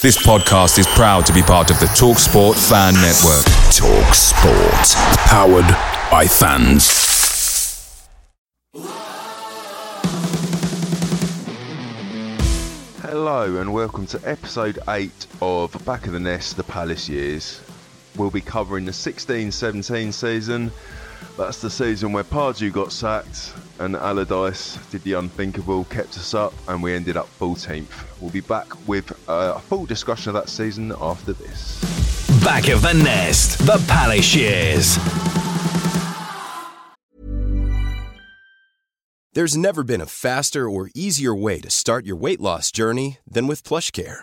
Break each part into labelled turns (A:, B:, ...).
A: This podcast is proud to be part of the TalkSport Fan Network.
B: TalkSport, powered by fans.
C: Hello and welcome to episode 8 of Back of the Nest, the Palace Years. We'll be covering the 16-17 season. That's the season where Pardew got sacked and Allardyce did the unthinkable, kept us up, and we ended up 14th. We'll be back with uh, a full discussion of that season after this.
B: Back of the Nest, the Palace Years.
D: There's never been a faster or easier way to start your weight loss journey than with PlushCare.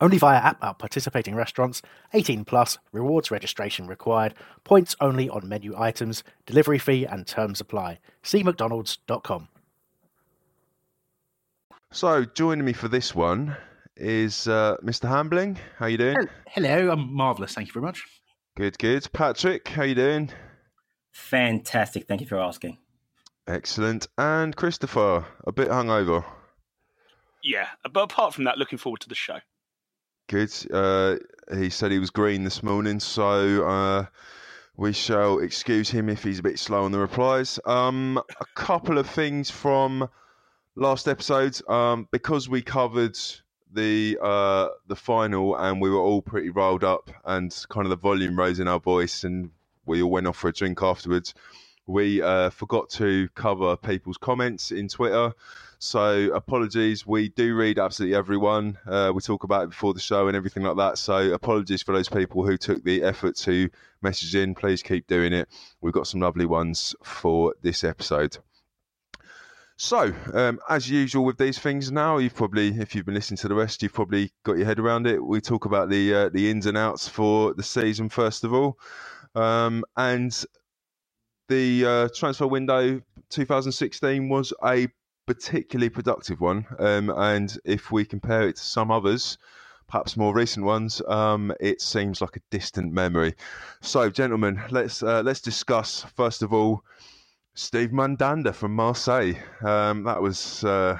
E: Only via app at participating restaurants. 18 plus. Rewards registration required. Points only on menu items. Delivery fee and terms apply. See mcdonalds.com.
C: So, joining me for this one is uh, Mr. Hambling. How you doing?
F: Hello, I'm marvellous. Thank you very much.
C: Good, good. Patrick, how you doing?
G: Fantastic. Thank you for asking.
C: Excellent. And Christopher, a bit hungover.
H: Yeah, but apart from that, looking forward to the show.
C: Good. Uh, he said he was green this morning, so uh, we shall excuse him if he's a bit slow on the replies. Um, a couple of things from last episode, um, because we covered the uh, the final and we were all pretty riled up, and kind of the volume rose in our voice, and we all went off for a drink afterwards. We uh, forgot to cover people's comments in Twitter. So apologies. We do read absolutely everyone. Uh, we talk about it before the show and everything like that. So apologies for those people who took the effort to message in. Please keep doing it. We've got some lovely ones for this episode. So, um, as usual with these things now, you've probably, if you've been listening to the rest, you've probably got your head around it. We talk about the uh, the ins and outs for the season first of all, um, and the uh, transfer window 2016 was a particularly productive one. Um, and if we compare it to some others, perhaps more recent ones, um, it seems like a distant memory. So, gentlemen, let's uh, let's discuss first of all Steve Mandanda from Marseille. Um, that was. Uh,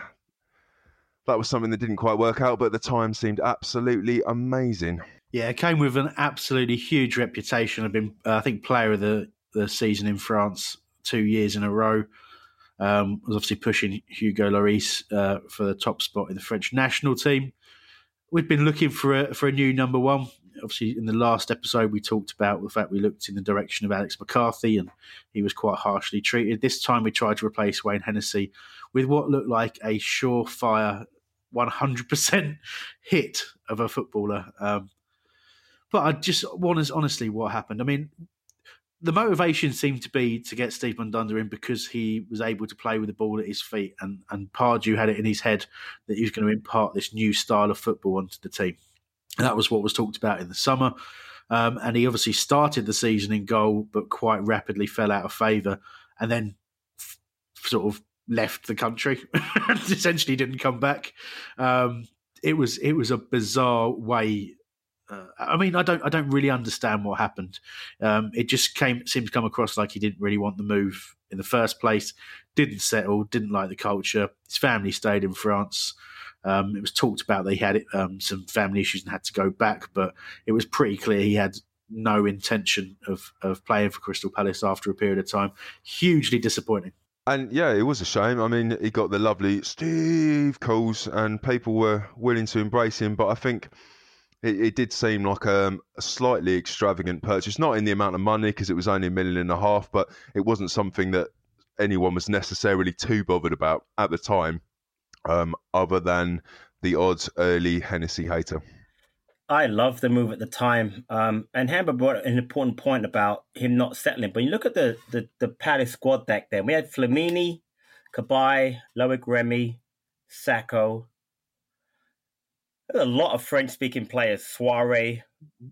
C: that was something that didn't quite work out, but the time seemed absolutely amazing.
F: Yeah, came with an absolutely huge reputation. I've been, uh, I think, player of the, the season in France two years in a row. Um, was obviously pushing Hugo Lloris uh, for the top spot in the French national team. We'd been looking for a for a new number one. Obviously, in the last episode, we talked about the fact we looked in the direction of Alex McCarthy, and he was quite harshly treated. This time, we tried to replace Wayne Hennessy with what looked like a surefire 100% hit of a footballer. Um, but I just want to honestly, what happened? I mean, the motivation seemed to be to get Steve Mandanda in because he was able to play with the ball at his feet, and and Pardew had it in his head that he was going to impart this new style of football onto the team, and that was what was talked about in the summer. Um, and he obviously started the season in goal, but quite rapidly fell out of favour, and then f- sort of left the country. and Essentially, didn't come back. Um, it was it was a bizarre way uh, I mean, I don't, I don't really understand what happened. Um, it just came, seemed to come across like he didn't really want the move in the first place. Didn't settle, didn't like the culture. His family stayed in France. Um, it was talked about they had um, some family issues and had to go back, but it was pretty clear he had no intention of of playing for Crystal Palace after a period of time. Hugely disappointing.
C: And yeah, it was a shame. I mean, he got the lovely Steve calls, and people were willing to embrace him. But I think it, it did seem like a, a, slightly extravagant purchase, not in the amount of money because it was only a million and a half, but it wasn't something that anyone was necessarily too bothered about at the time. um, other than the odds early Hennessy hater.
G: I love the move at the time. Um, and Hamber brought an important point about him not settling. But you look at the the, the Palace squad back then. We had Flamini, Cabaye, Loic Remy, Sakho. There's a lot of French speaking players. Souaré,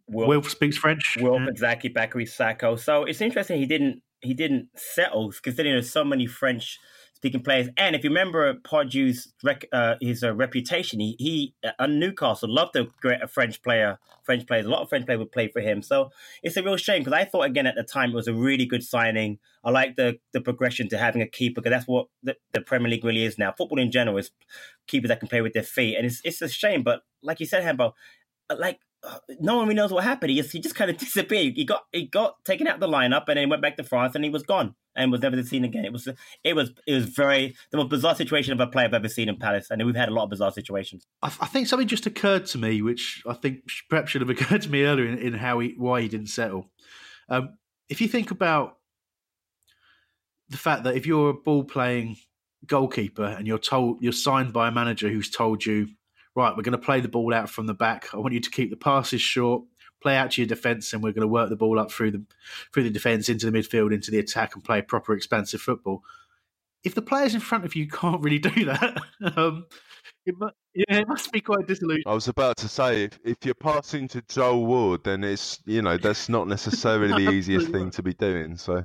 F: Wilf, Wilf speaks French.
G: Wilf, yeah. exactly. Bakary Sako. So it's interesting he didn't he didn't settle considering there's so many French speaking players. And if you remember Pardew's rec, uh, his uh, reputation, he, he uh, Newcastle loved a great a French player. French players, a lot of French players would play for him. So it's a real shame because I thought again at the time it was a really good signing. I like the the progression to having a keeper because that's what the, the, Premier League really is now. Football in general is keepers that can play with their feet, and it's it's a shame. But like you said, Hambo, uh, like no one really knows what happened. He just he just kind of disappeared. He got he got taken out the lineup and then went back to France and he was gone and was never seen again. It was it was it was very the most bizarre situation of a player I've ever seen in Palace, and we've had a lot of bizarre situations.
F: I, I think something just occurred to me, which I think perhaps should have occurred to me earlier in, in how he why he didn't settle. Um, if you think about the fact that if you're a ball playing goalkeeper and you're told you're signed by a manager who's told you right, we're going to play the ball out from the back. I want you to keep the passes short, play out to your defence, and we're going to work the ball up through the through the defence into the midfield, into the attack, and play proper expansive football. If the players in front of you can't really do that, um, it yeah, it must be quite disillusioned.
C: I was about to say, if, if you're passing to Joel Ward, then it's you know that's not necessarily the easiest thing to be doing. So,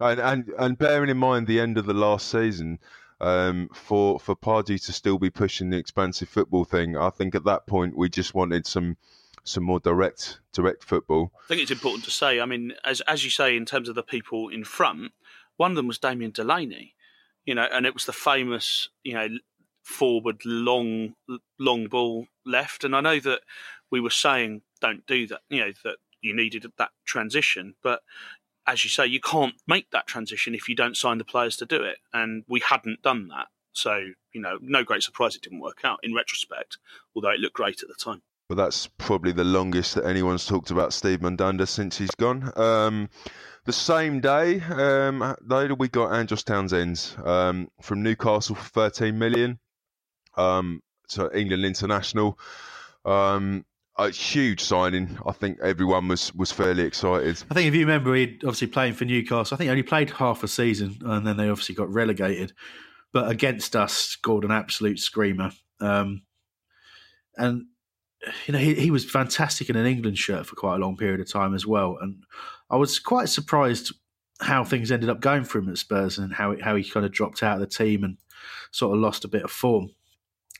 C: and and and bearing in mind the end of the last season, um, for for Pardew to still be pushing the expansive football thing. I think at that point we just wanted some some more direct direct football.
H: I think it's important to say. I mean, as as you say, in terms of the people in front, one of them was Damien Delaney. You know, and it was the famous you know forward long long ball left. And I know that we were saying don't do that. You know that you needed that transition, but as you say, you can't make that transition if you don't sign the players to do it. And we hadn't done that. So, you know, no great surprise it didn't work out in retrospect, although it looked great at the time.
C: Well, that's probably the longest that anyone's talked about Steve Mandanda since he's gone. Um, the same day, um, later we got Andros Townsend um, from Newcastle for 13 million um, to England international. Um, a huge signing. I think everyone was was fairly excited.
F: I think if you remember, he obviously playing for Newcastle. I think he only played half a season, and then they obviously got relegated. But against us, scored an absolute screamer. Um, and you know he, he was fantastic in an England shirt for quite a long period of time as well. And I was quite surprised how things ended up going for him at Spurs and how how he kind of dropped out of the team and sort of lost a bit of form.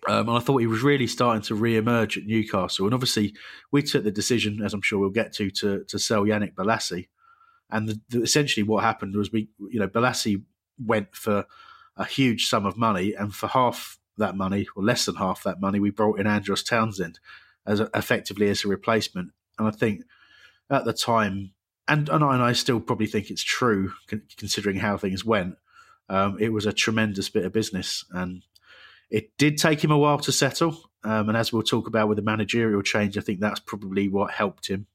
F: Um, and I thought he was really starting to re-emerge at Newcastle. And obviously, we took the decision, as I'm sure we'll get to, to, to sell Yannick Bolasie. And the, the, essentially, what happened was we, you know, Bolasie went for a huge sum of money, and for half that money, or less than half that money, we brought in Andros Townsend as a, effectively as a replacement. And I think at the time, and and I, and I still probably think it's true, considering how things went. Um, it was a tremendous bit of business, and it did take him a while to settle, um, and as we'll talk about with the managerial change, I think that's probably what helped him.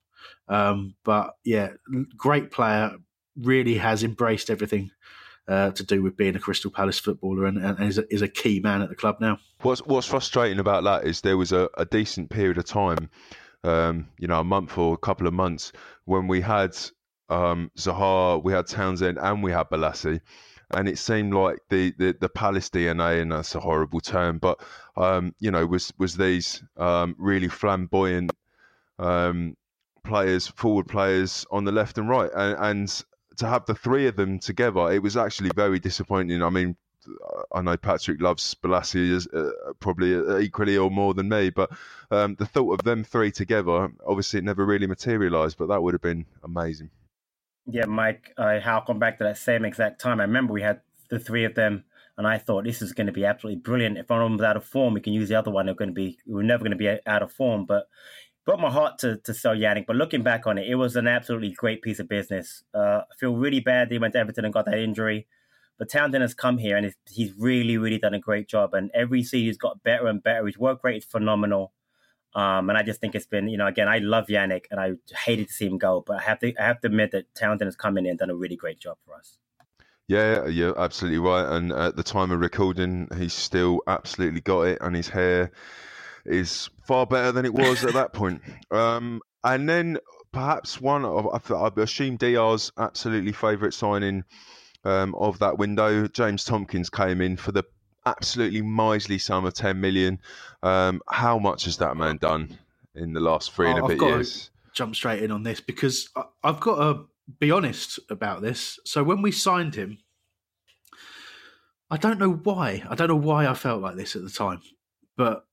F: Um, but yeah, great player, really has embraced everything uh, to do with being a Crystal Palace footballer and, and is, a, is, a, key man at the club now.
C: What's What's frustrating about that is there was a, a decent period of time, um, you know, a month or a couple of months when we had um, Zaha, we had Townsend, and we had Bolasie and it seemed like the, the, the Palace DNA, and that's a horrible term, but um, you know, was was these um, really flamboyant um, players, forward players on the left and right, and, and to have the three of them together, it was actually very disappointing. I mean, I know Patrick loves as, uh, probably equally or more than me, but um, the thought of them three together, obviously, it never really materialised. But that would have been amazing.
G: Yeah, Mike, I harken back to that same exact time. I remember we had the three of them, and I thought this is going to be absolutely brilliant. If one of them's out of form, we can use the other one. They're going to be, we're never going to be out of form. But broke my heart to, to sell Yannick. But looking back on it, it was an absolutely great piece of business. Uh, I feel really bad that he went to Everton and got that injury. But Townsend has come here and he's really, really done a great job. And every season he's got better and better. His work rate is phenomenal. Um, and I just think it's been, you know, again, I love Yannick and I hated to see him go, but I have to, I have to admit that Townsend has come in and done a really great job for us.
C: Yeah, you're absolutely right. And at the time of recording, he's still absolutely got it, and his hair is far better than it was at that point. Um, and then perhaps one of I, assume Diar's absolutely favourite signing um, of that window. James Tomkins came in for the absolutely miserly sum of ten million. Um, how much has that man done in the last three and a
F: I've
C: bit years?
F: jump straight in on this because I, I've got to be honest about this. So when we signed him, I don't know why. I don't know why I felt like this at the time, but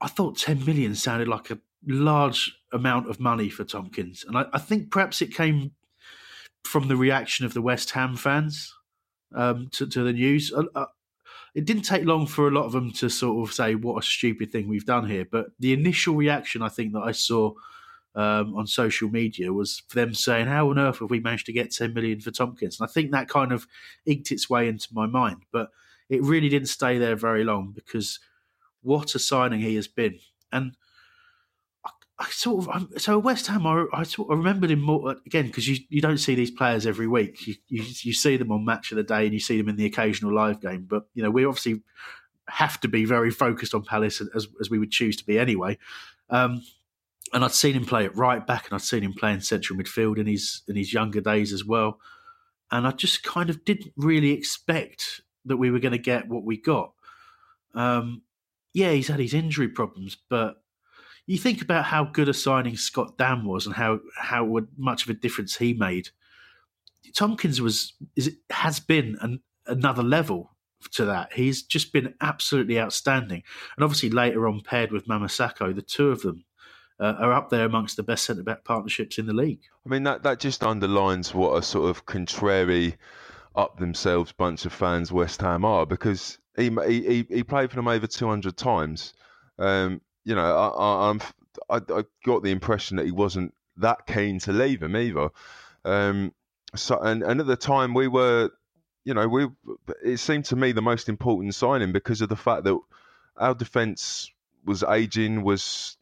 F: I thought 10 million sounded like a large amount of money for Tomkins. And I, I think perhaps it came from the reaction of the West Ham fans um, to, to, the news. It didn't take long for a lot of them to sort of say, what a stupid thing we've done here. But the initial reaction, I think, that I saw um, on social media was for them saying, "How on earth have we managed to get 10 million for Tomkins?" And I think that kind of eked its way into my mind, but it really didn't stay there very long because what a signing he has been. And I, sort of so West Ham, I, I sort of remembered him more again because you you don't see these players every week. You, you you see them on Match of the Day and you see them in the occasional live game, but you know we obviously have to be very focused on Palace as as we would choose to be anyway. Um, and I'd seen him play at right back, and I'd seen him play in central midfield in his in his younger days as well. And I just kind of didn't really expect that we were going to get what we got. Um, yeah, he's had his injury problems, but you think about how good a signing Scott Dann was and how how much of a difference he made. Tomkins was is has been an, another level to that. He's just been absolutely outstanding, and obviously later on paired with Mama Sakho, the two of them uh, are up there amongst the best centre back partnerships in the league.
C: I mean, that, that just underlines what a sort of contrary, up themselves bunch of fans West Ham are because he he, he played for them over 200 times. Um, you know, I, I'm I, I, got the impression that he wasn't that keen to leave him either. Um, so and, and at the time we were, you know, we it seemed to me the most important signing because of the fact that our defence was aging, was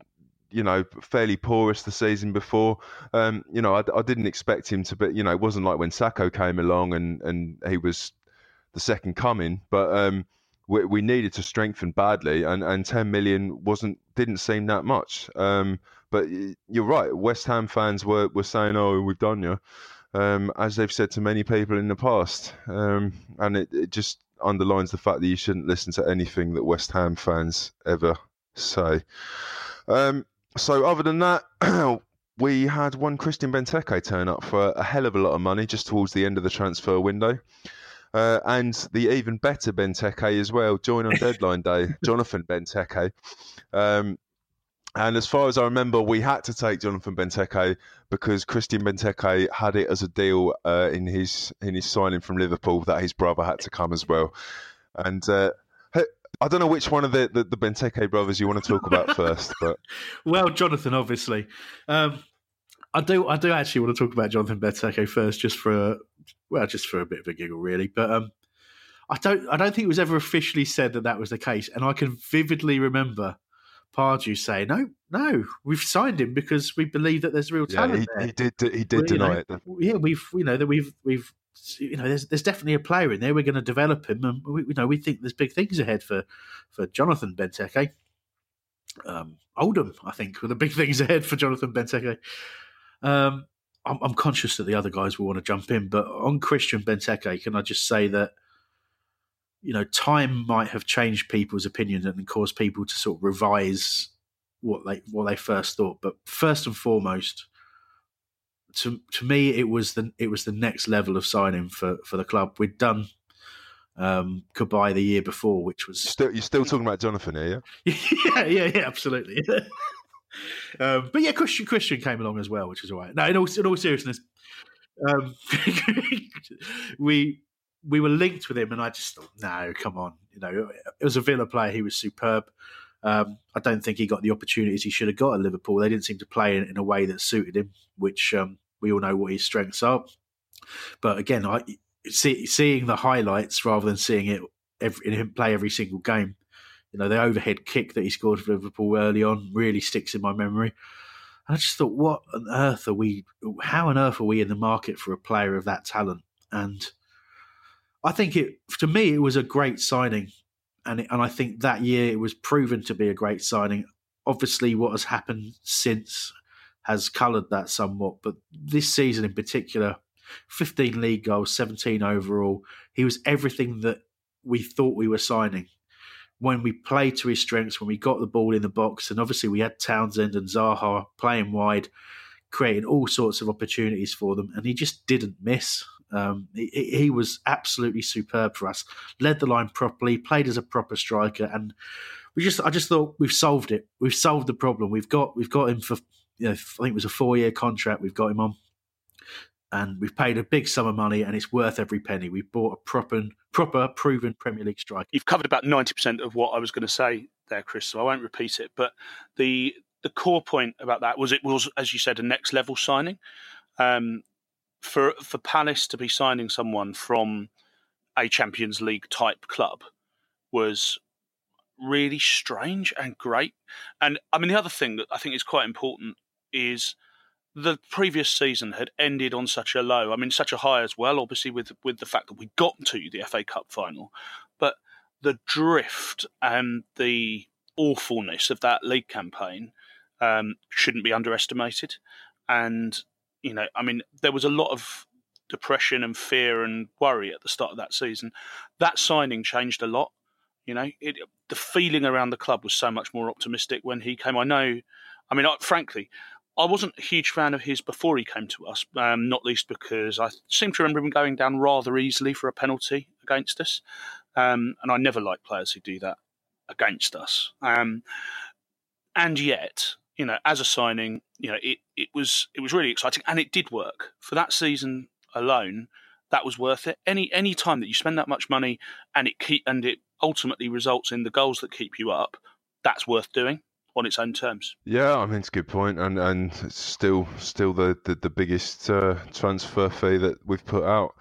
C: you know, fairly porous the season before. Um, you know, I, I, didn't expect him to, but you know, it wasn't like when Sakho came along and and he was the second coming. But um, we, we, needed to strengthen badly, and and 10 million wasn't didn't seem that much. Um, but you're right, West Ham fans were were saying, "Oh, we've done you," um, as they've said to many people in the past, um, and it, it just underlines the fact that you shouldn't listen to anything that West Ham fans ever say. Um, so other than that, we had one Christian Benteke turn up for a hell of a lot of money just towards the end of the transfer window. Uh, and the even better Benteke as well, join on deadline day, Jonathan Benteke. Um, and as far as I remember, we had to take Jonathan Benteke because Christian Benteke had it as a deal uh, in his in his signing from Liverpool that his brother had to come as well. And uh, I don't know which one of the, the, the Benteke brothers you want to talk about first, but
F: well, Jonathan, obviously. Um, I do. I do actually want to talk about Jonathan Benteke first, just for a, well, just for a bit of a giggle, really. But um, I don't. I don't think it was ever officially said that that was the case, and I can vividly remember Pardew say, "No, no, we've signed him because we believe that there's real talent
C: yeah,
F: he,
C: he, did. He did deny
F: know,
C: it.
F: Yeah, we've you know that we've we've you know, there's there's definitely a player in there. We're going to develop him, and we, you know, we think there's big things ahead for for Jonathan Benteke. Um, Oldham, I think, were the big things ahead for Jonathan Benteke. Um, I'm, I'm, conscious that the other guys will want to jump in, but on Christian Benteke, can I just say that you know time might have changed people's opinion and caused people to sort of revise what they what they first thought. But first and foremost, to to me, it was the it was the next level of signing for for the club. We'd done um, Cabaye the year before, which was
C: still you're still talking about Jonathan here,
F: yeah, yeah, yeah, yeah, absolutely. um, but yeah, Christian Christian came along as well, which is all right. Now, in all in all seriousness, um, we we were linked with him, and I just thought, no, come on, you know, it was a Villa player. He was superb. Um, I don't think he got the opportunities he should have got at Liverpool. They didn't seem to play in, in a way that suited him, which um, we all know what his strengths are. But again, I see, seeing the highlights rather than seeing it every, him play every single game. You know, the overhead kick that he scored for Liverpool early on really sticks in my memory. And I just thought, what on earth are we? How on earth are we in the market for a player of that talent? And I think it to me it was a great signing, and it, and I think that year it was proven to be a great signing. Obviously, what has happened since has coloured that somewhat, but this season in particular, 15 league goals, 17 overall, he was everything that we thought we were signing. When we played to his strengths, when we got the ball in the box, and obviously we had Townsend and Zaha playing wide, creating all sorts of opportunities for them, and he just didn't miss. Um, he, he, was absolutely superb for us. Led the line properly, played as a proper striker, and we just I just thought we've solved it. We've solved the problem. We've got we've got him for you know, I think it was a four year contract. We've got him on, and we've paid a big sum of money, and it's worth every penny. We've bought a proper proper proven Premier League striker.
H: You've covered about ninety percent of what I was going to say there, Chris. So I won't repeat it. But the the core point about that was it was, as you said, a next level signing. Um, for for Palace to be signing someone from a Champions League type club was really strange and great. And I mean, the other thing that I think is quite important is the previous season had ended on such a low. I mean, such a high as well. Obviously, with with the fact that we got to the FA Cup final, but the drift and the awfulness of that league campaign um, shouldn't be underestimated. And you know, I mean, there was a lot of depression and fear and worry at the start of that season. That signing changed a lot. You know, it, the feeling around the club was so much more optimistic when he came. I know, I mean, I, frankly, I wasn't a huge fan of his before he came to us, um, not least because I seem to remember him going down rather easily for a penalty against us. Um, and I never like players who do that against us. Um, and yet, you know, as a signing, you know, it, it was it was really exciting and it did work for that season alone. That was worth it. Any any time that you spend that much money and it keep and it ultimately results in the goals that keep you up, that's worth doing on its own terms.
C: Yeah, I mean it's a good point, and and it's still still the the, the biggest uh, transfer fee that we've put out,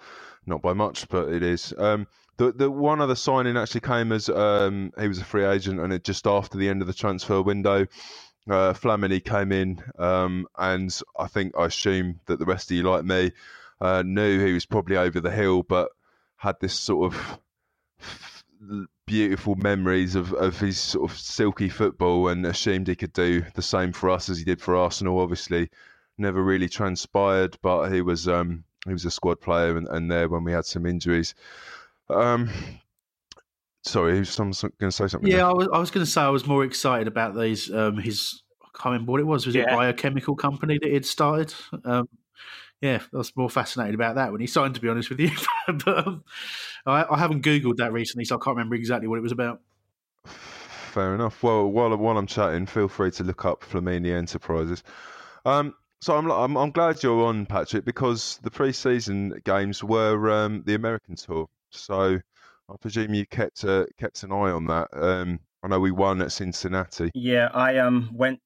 C: not by much, but it is. Um, the the one other signing actually came as um, he was a free agent, and it just after the end of the transfer window uh, Flamini came in, um, and I think I assume that the rest of you, like me, uh, knew he was probably over the hill, but had this sort of beautiful memories of, of his sort of silky football and assumed he could do the same for us as he did for Arsenal. Obviously, never really transpired, but he was um, he was a squad player and, and there when we had some injuries. Um, Sorry, who's someone going to say something?
F: Yeah, I was, I was going to say I was more excited about these. Um, his I can't remember what it was. Was yeah. it a biochemical company that he'd started? Um, yeah, I was more fascinated about that when he signed. To be honest with you, but um, I, I, haven't googled that recently, so I can't remember exactly what it was about.
C: Fair enough. Well, while while I'm chatting, feel free to look up Flamini Enterprises. Um, so I'm, I'm, I'm glad you're on, Patrick, because the pre-season games were um, the American tour. So I presume you kept uh, kept an eye on that. Um, I know we won at Cincinnati.
G: Yeah, I um went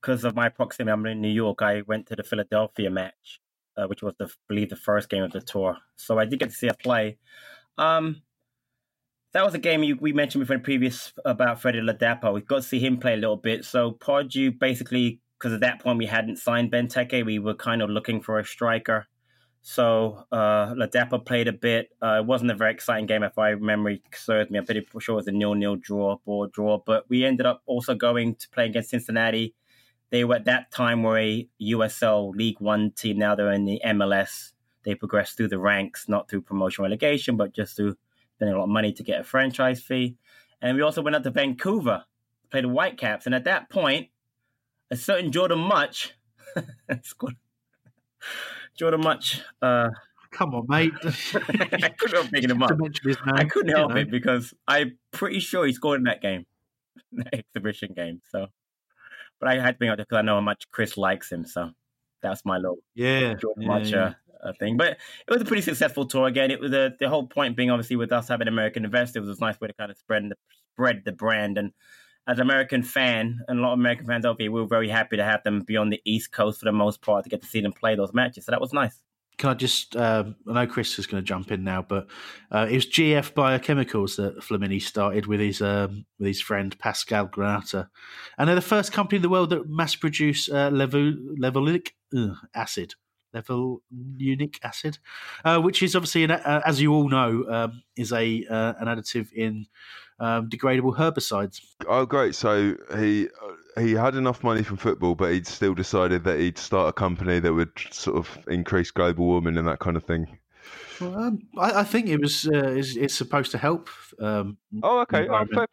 G: because of my proximity. I'm in New York. I went to the Philadelphia match, uh, which was the I believe the first game of the tour. So I did get to see a play. Um, that was a game you, we mentioned before in previous about Freddie Ladapo. We got to see him play a little bit. So Pardew basically, because at that point we hadn't signed Benteke, we were kind of looking for a striker. So uh, Ladapo played a bit. Uh, it wasn't a very exciting game, if my memory serves me. I'm pretty sure it was a nil-nil draw, board draw. But we ended up also going to play against Cincinnati. They were at that time were a USL League One team. Now they're in the MLS. They progressed through the ranks, not through promotion relegation, but just through spending a lot of money to get a franchise fee. And we also went out to Vancouver, played the Whitecaps, and at that point, a certain Jordan Mutch scored Jordan Mutch. Uh,
F: Come on, mate.
G: I couldn't help picking him up. I couldn't help know. it because I'm pretty sure he scored in that game, that exhibition game. So, but I had to bring up because I know how much Chris likes him. So that's my little
F: yeah
G: Jordan
F: yeah, yeah.
G: Uh, thing. But it was a pretty successful tour. Again, it was a, the whole point being obviously with us having American investors it was a nice way to kind of spread the spread the brand and as an American fan, and a lot of American fans over here, we were very happy to have them be on the East Coast for the most part to get to see them play those matches. So that was nice.
F: Can I just? Um, I know Chris is going to jump in now, but uh, it was GF Biochemicals that Flamini started with his um, with his friend Pascal Granata, and they're the first company in the world that mass produce uh, levulinic uh, acid. levulinic acid, which is obviously, an, uh, as you all know, um, is a uh, an additive in um, degradable herbicides.
C: Oh, great! So he uh, he had enough money from football, but he'd still decided that he'd start a company that would sort of increase global warming and that kind of thing.
F: Well, um, I, I, think it was uh, it's, it's, supposed to help. Um,
C: oh, okay. Oh, fair,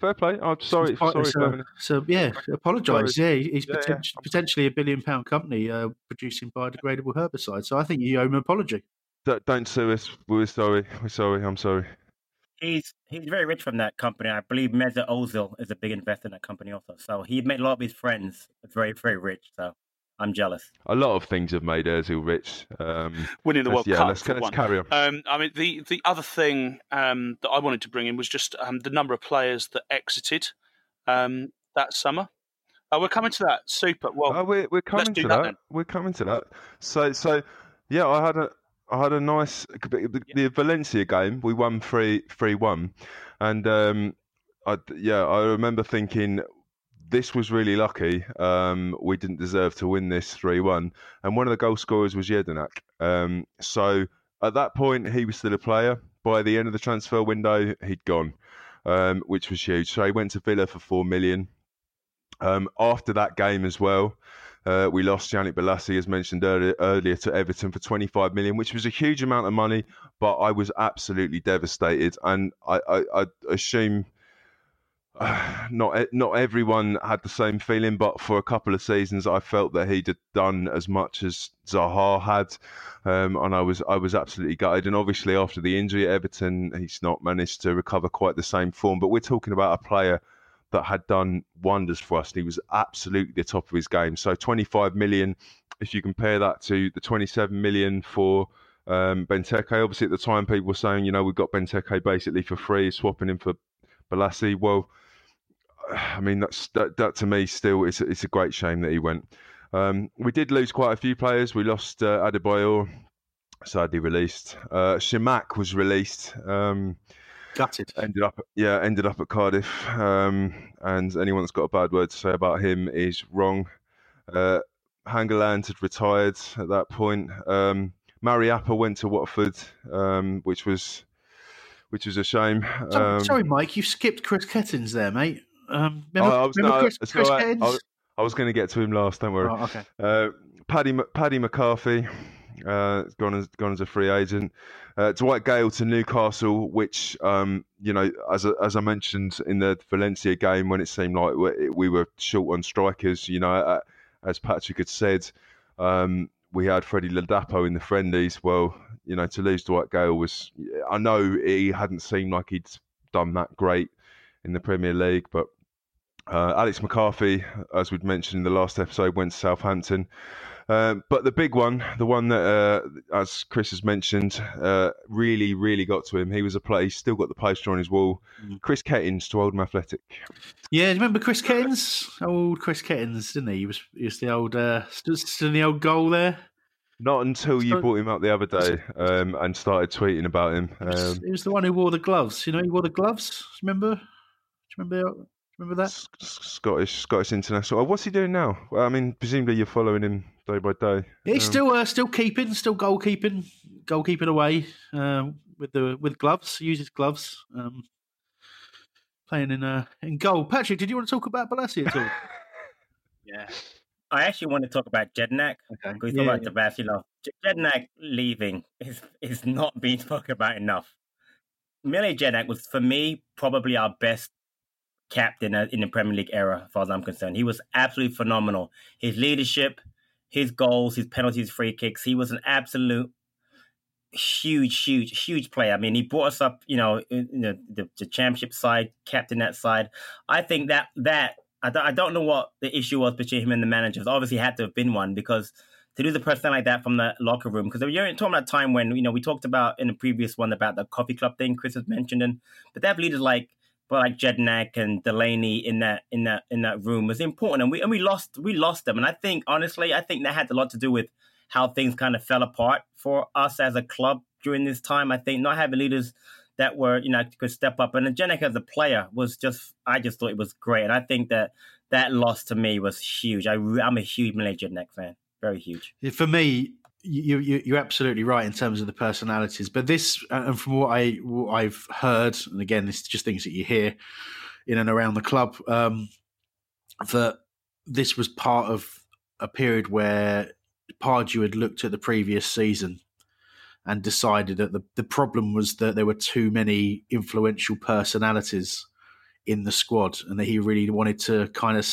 C: fair, play. I'm sorry. sorry.
F: So, so yeah, apologise. Yeah, he's yeah, yeah. potentially a billion pound company uh, producing biodegradable herbicides. So I think you owe him an apology.
C: Don't, don't sue us. We're sorry. We're sorry. I'm sorry.
G: He's he's very rich from that company. I believe Mesut Ozil is a big investor in that company also. So he made a lot of his friends very very rich. So I'm jealous.
C: A lot of things have made Ozil rich. Um,
H: Winning the World
C: yeah,
H: Cup.
C: Let's, let's carry on.
H: Um, I mean, the the other thing um, that I wanted to bring in was just um, the number of players that exited um, that summer. Oh, we're coming to that. Super. Well,
C: oh, we're, we're coming to that. that we're coming to that. So, so yeah, I had a I had a nice the, the Valencia game. We won three three one, and um, I yeah I remember thinking this was really lucky. Um, we didn't deserve to win this 3 1. And one of the goal scorers was Jedinak. Um, so at that point, he was still a player. By the end of the transfer window, he'd gone, um, which was huge. So he went to Villa for 4 million. Um, after that game as well, uh, we lost Yannick Bolasie, as mentioned earlier, earlier, to Everton for 25 million, which was a huge amount of money. But I was absolutely devastated, and I, I, I assume not not everyone had the same feeling, but for a couple of seasons, I felt that he'd done as much as Zaha had, um, and I was I was absolutely gutted. And obviously, after the injury at Everton, he's not managed to recover quite the same form. But we're talking about a player that had done wonders for us. He was absolutely the top of his game. So 25 million, if you compare that to the 27 million for um, Benteke, obviously at the time people were saying, you know, we've got Benteke basically for free, swapping him for Bolasie. Well I mean, that's that, that to me still it's it's a great shame that he went. Um, we did lose quite a few players. We lost uh, Adebayor, sadly released. Uh, Chamakh was released. Um,
F: Gutted.
C: Ended up, yeah, ended up at Cardiff. Um, and anyone that's got a bad word to say about him is wrong. Uh, Hangeland had retired at that point. Um, Mariappa went to Watford, um, which was which was a shame.
F: Sorry, um, sorry, Mike, you skipped Chris Kettings there, mate. Um, remember, I was, no, Chris, Chris
C: I, I, I, was going to get to him last. Don't worry.
F: Oh, okay.
C: Uh, Paddy Paddy McCarthy, uh, gone as gone as a free agent. Uh, Dwight Gayle to Newcastle, which um, you know, as as I mentioned in the Valencia game, when it seemed like we were short on strikers, you know, uh, as Patrick had said, um, we had Freddie Ladapo in the friendlies. Well, you know, to lose Dwight Gayle was, I know he hadn't seemed like he'd done that great in the Premier League, but uh, Alex McCarthy, as we'd mentioned in the last episode, went to Southampton. Um, but the big one, the one that, uh, as Chris has mentioned, uh, really, really got to him. He was a player. He's still got the poster on his wall. Mm. Chris Kettings to Oldham Athletic.
F: Yeah, do you remember Chris Kettings? Old Chris Kettings, didn't he? He was, he was the old, uh, stood, in the old goal there.
C: Not until you brought him up the other day um, and started tweeting about him.
F: Um, he, was, the one who wore the gloves. You know, he wore the gloves. Remember? Do you remember? Remember that?
C: Scottish Scottish international. What's he doing now? Well, I mean, presumably you're following him day by day.
F: Yeah, he's um, still uh, still keeping, still goalkeeping, goalkeeping away uh, with the with gloves. He uses gloves. Um, playing in uh, in goal. Patrick, did you want to talk about Bolasie at all?
G: yeah, I actually want to talk about Jedinak. Okay, we yeah, talk about yeah. Bolasie. Jedinak leaving is is not being spoken about enough. Mile Jedinak was for me probably our best captain in the Premier League era, as far as I'm concerned. He was absolutely phenomenal. His leadership, his goals, his penalties, free kicks. He was an absolute huge, huge, huge player. I mean, he brought us up, you know, in the, the, championship side, captain that side. I think that that I, I don't know what the issue was between him and the managers. Obviously, had to have been one because to do the person like that from the locker room because you're talking about a time when you know we talked about in the previous one about the coffee club thing Chris has mentioned and but they have leaders like but like Jedinak and Delaney in that in that in that room was important, and we and we lost we lost them. And I think honestly, I think that had a lot to do with how things kind of fell apart for us as a club during this time. I think not having leaders that were you know could step up, and Jedinak as a player was just I just thought it was great, and I think that that loss to me was huge. I I'm a huge Mile Jedinak fan, very huge.
F: For me, you, you you're absolutely right in terms of the personalities, but this and from what I what I've heard, and again, is just things that you hear in and around the club, um, that this was part of a period where Pardew had looked at the previous season and decided that the, the problem was that there were too many influential personalities in the squad and that he really wanted to kind of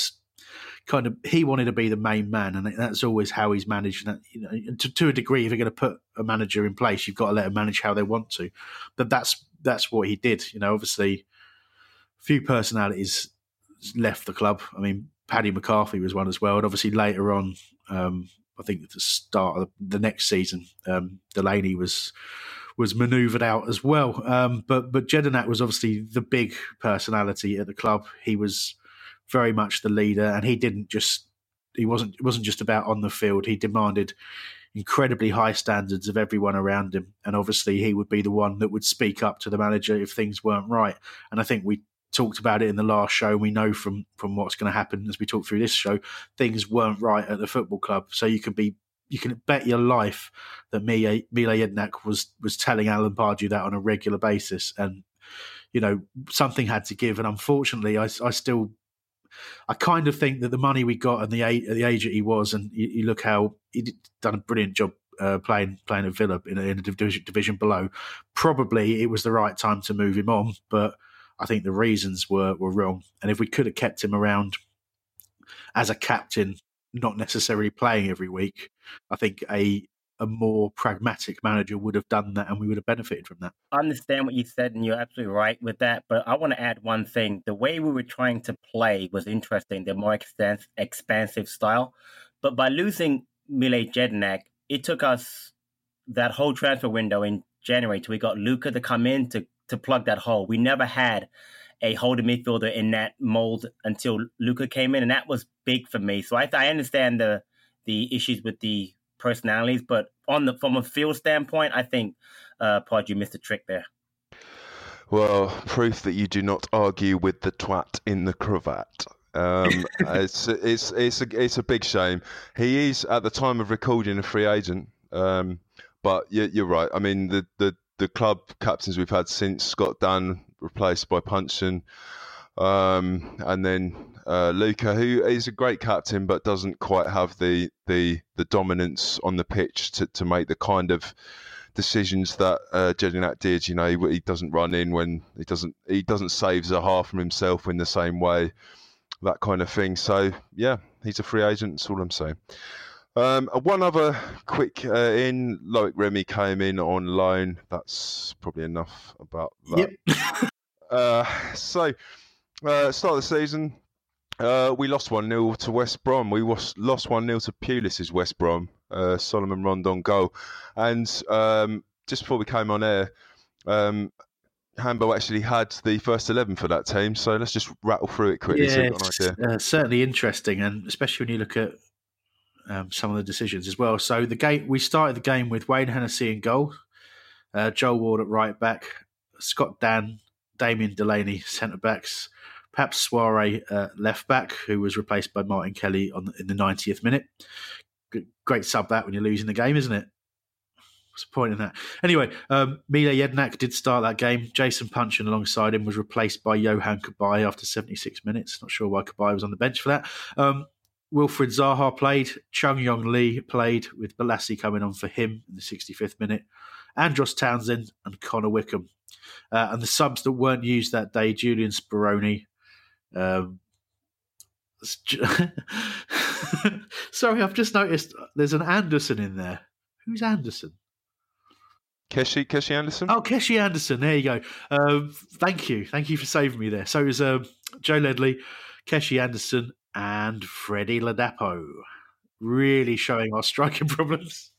F: kind of he wanted to be the main man, and that's always how he's managed. That you know, to, to a degree, if you're going to put a manager in place, you've got to let them manage how they want to. But that's that's what he did. You know, obviously, a few personalities left the club. I mean, Paddy McCarthy was one as well, and obviously later on, um, I think at the start of the next season, um, Delaney was was manoeuvred out as well. Um, but but Jedinak was obviously the big personality at the club. He was very much the leader, and he didn't just he wasn't it wasn't just about on the field. He demanded incredibly high standards of everyone around him, and obviously he would be the one that would speak up to the manager if things weren't right. And I think we talked about it in the last show. We know from from what's going to happen as we talk through this show, things weren't right at the football club. So you can be you can bet your life that Mile Jedinak was was telling Alan Pardew that on a regular basis, and you know something had to give. And unfortunately, I, I still I kind of think that the money we got and the the age that he was, and you, you look how he done a brilliant job uh, playing playing at Villa in a, in a division, division below. Probably it was the right time to move him on, but I think the reasons were were wrong. And if we could have kept him around as a captain, not necessarily playing every week, I think a a more pragmatic manager would have done that and we would have benefited from that.
G: I understand what you said, and you're absolutely right with that. But I want to add one thing. The way we were trying to play was interesting, the more extens- expansive style. But by losing Mile Jedinak, it took us that whole transfer window in January till we got Luca to come in to, to plug that hole. We never had a holding midfielder in that mold until Luca came in, and that was big for me. So I, I understand the the issues with the personalities, but on the from a field standpoint, I think uh, Pod, you missed a trick there.
C: Well, proof that you do not argue with the twat in the cravat. Um, it's it's it's a it's a big shame. He is at the time of recording a free agent. Um, but you're, you're right. I mean, the, the the club captains we've had since Scott Dann replaced by Puncheon, um, and then uh, Luca, who is a great captain but doesn't quite have the the the dominance on the pitch to, to make the kind of decisions that uh, Jedinak did. You know, he, he, doesn't run in when he doesn't he doesn't save Zaha from himself in the same way, that kind of thing. So yeah, he's a free agent. That's all I'm saying. Um, uh, one other quick uh, in Loic Remy came in on loan. That's probably enough about that. Yep. uh, so, uh, start of the season, uh, we lost 1 0 to West Brom. We was, lost 1 0 to Pulis' West Brom, uh, Solomon Rondon goal. And um, just before we came on air, um, Hambo actually had the first 11 for that team. So let's just rattle through it quickly.
F: Yeah, it's uh, certainly interesting, and especially when you look at um, some of the decisions as well. So the game we started the game with Wayne Hennessy in goal, uh, Joel Ward at right back, Scott Dann, Damien Delaney centre backs, perhaps Souaré uh, left back, who was replaced by Martin Kelly on the, in the 90th minute. Great sub that when you're losing the game, isn't it? What's the point in that? Anyway, um, Mile Jedinak did start that game. Jason Puncheon alongside him was replaced by Johan Cabaye after 76 minutes. Not sure why Cabaye was on the bench for that. Um, Wilfried Zaha played. Chung Yong Lee played with Bolasie coming on for him in the 65th minute. Andros Townsend and Connor Wickham. Uh, and the subs that weren't used that day, Julian Speroni, um, Sorry, I've just noticed there's an Anderson in there. Who's Anderson?
C: Keshi Keshi Anderson.
F: Oh, Keshi Anderson. There you go. Um, thank you, thank you for saving me there. So it was um, Joe Ledley, Keshi Anderson, and Freddie Ladapo. Really showing our striking problems.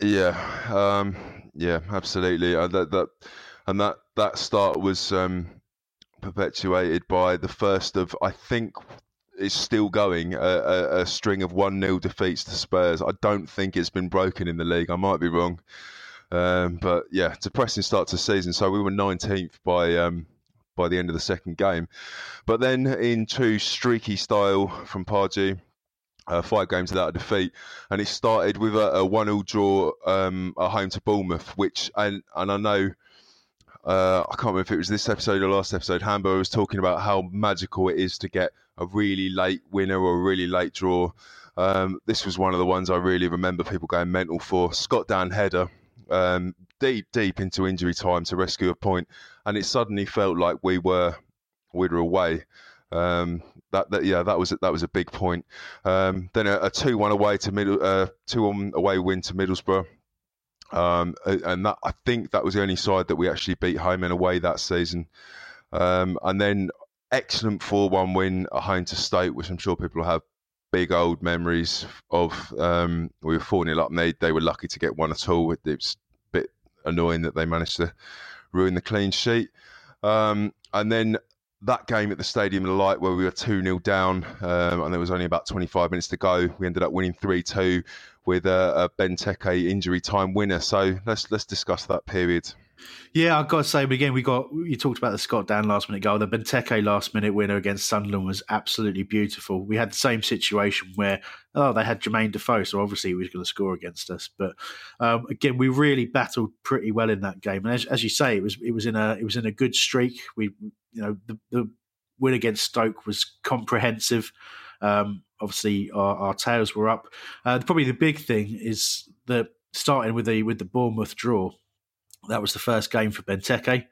C: Yeah, um, yeah, absolutely. Uh, that that and that that start was um, perpetuated by the first of, I think, is still going a, a, a string of one 0 defeats to Spurs. I don't think it's been broken in the league. I might be wrong, um, but yeah, depressing start to the season. So we were 19th by um, by the end of the second game, but then in true streaky style from Pardew, uh, five games without a defeat, and it started with a, a one-all draw um, at home to Bournemouth, which and and I know. Uh, I can't remember if it was this episode or last episode. Hambo was talking about how magical it is to get a really late winner or a really late draw. Um, this was one of the ones I really remember people going mental for. Scott Dann header, um, deep, deep into injury time to rescue a point, and it suddenly felt like we were we were away. Um, that, that yeah, that was that was a big point. Um, then a, a two-one away to middle, uh, two-one away win to Middlesbrough. Um, and that I think that was the only side that we actually beat home and away that season. Um, and then excellent four-one win at home to Stoke, which I'm sure people have big old memories of. Um, we were four 0 up, and they they were lucky to get one at all. It, was a bit annoying that they managed to ruin the clean sheet. Um, and then that game at the Stadium of the Light where we were 2 0 down um, and there was only about 25 minutes to go. We ended up winning 3 2 with a, a Benteke injury time winner. So let's let's discuss that period.
F: Yeah, I've got to say, again, we got you talked about the Scott Dann last minute goal. The Benteke last minute winner against Sunderland was absolutely beautiful. We had the same situation where oh they had Jermaine Defoe, so obviously he was going to score against us. But um, again, we really battled pretty well in that game. And as, as, you say, it was it was in a it was in a good streak. We you know the, the win against Stoke was comprehensive. Um, obviously, our, our, tails were up. Uh, probably the big thing is that starting with the with the Bournemouth draw that was the first game for Benteke.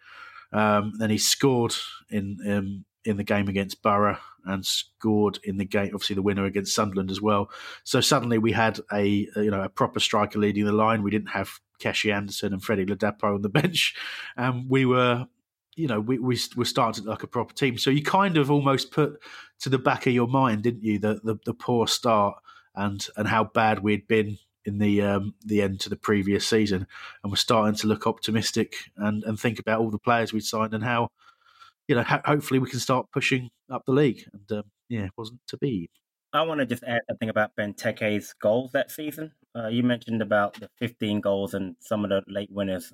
F: Um, then he scored in um, in the game against Borough and scored in the game, obviously the winner against Sunderland as well. So suddenly we had a, you know a proper striker leading the line. We didn't have Keshi Anderson and Freddie Ladapo on the bench, and we were you know we, we were starting like a proper team. So you kind of almost put to the back of your mind, didn't you, the the, the poor start and and how bad we'd been in the um, the end to the previous season, and we're starting to look optimistic and, and think about all the players we'd signed and how you know ho- hopefully we can start pushing up the league. And um, yeah, it wasn't to be.
G: I want to just add something about Benteke's goals that season. Uh, you mentioned about the 15 goals and some of the late winners.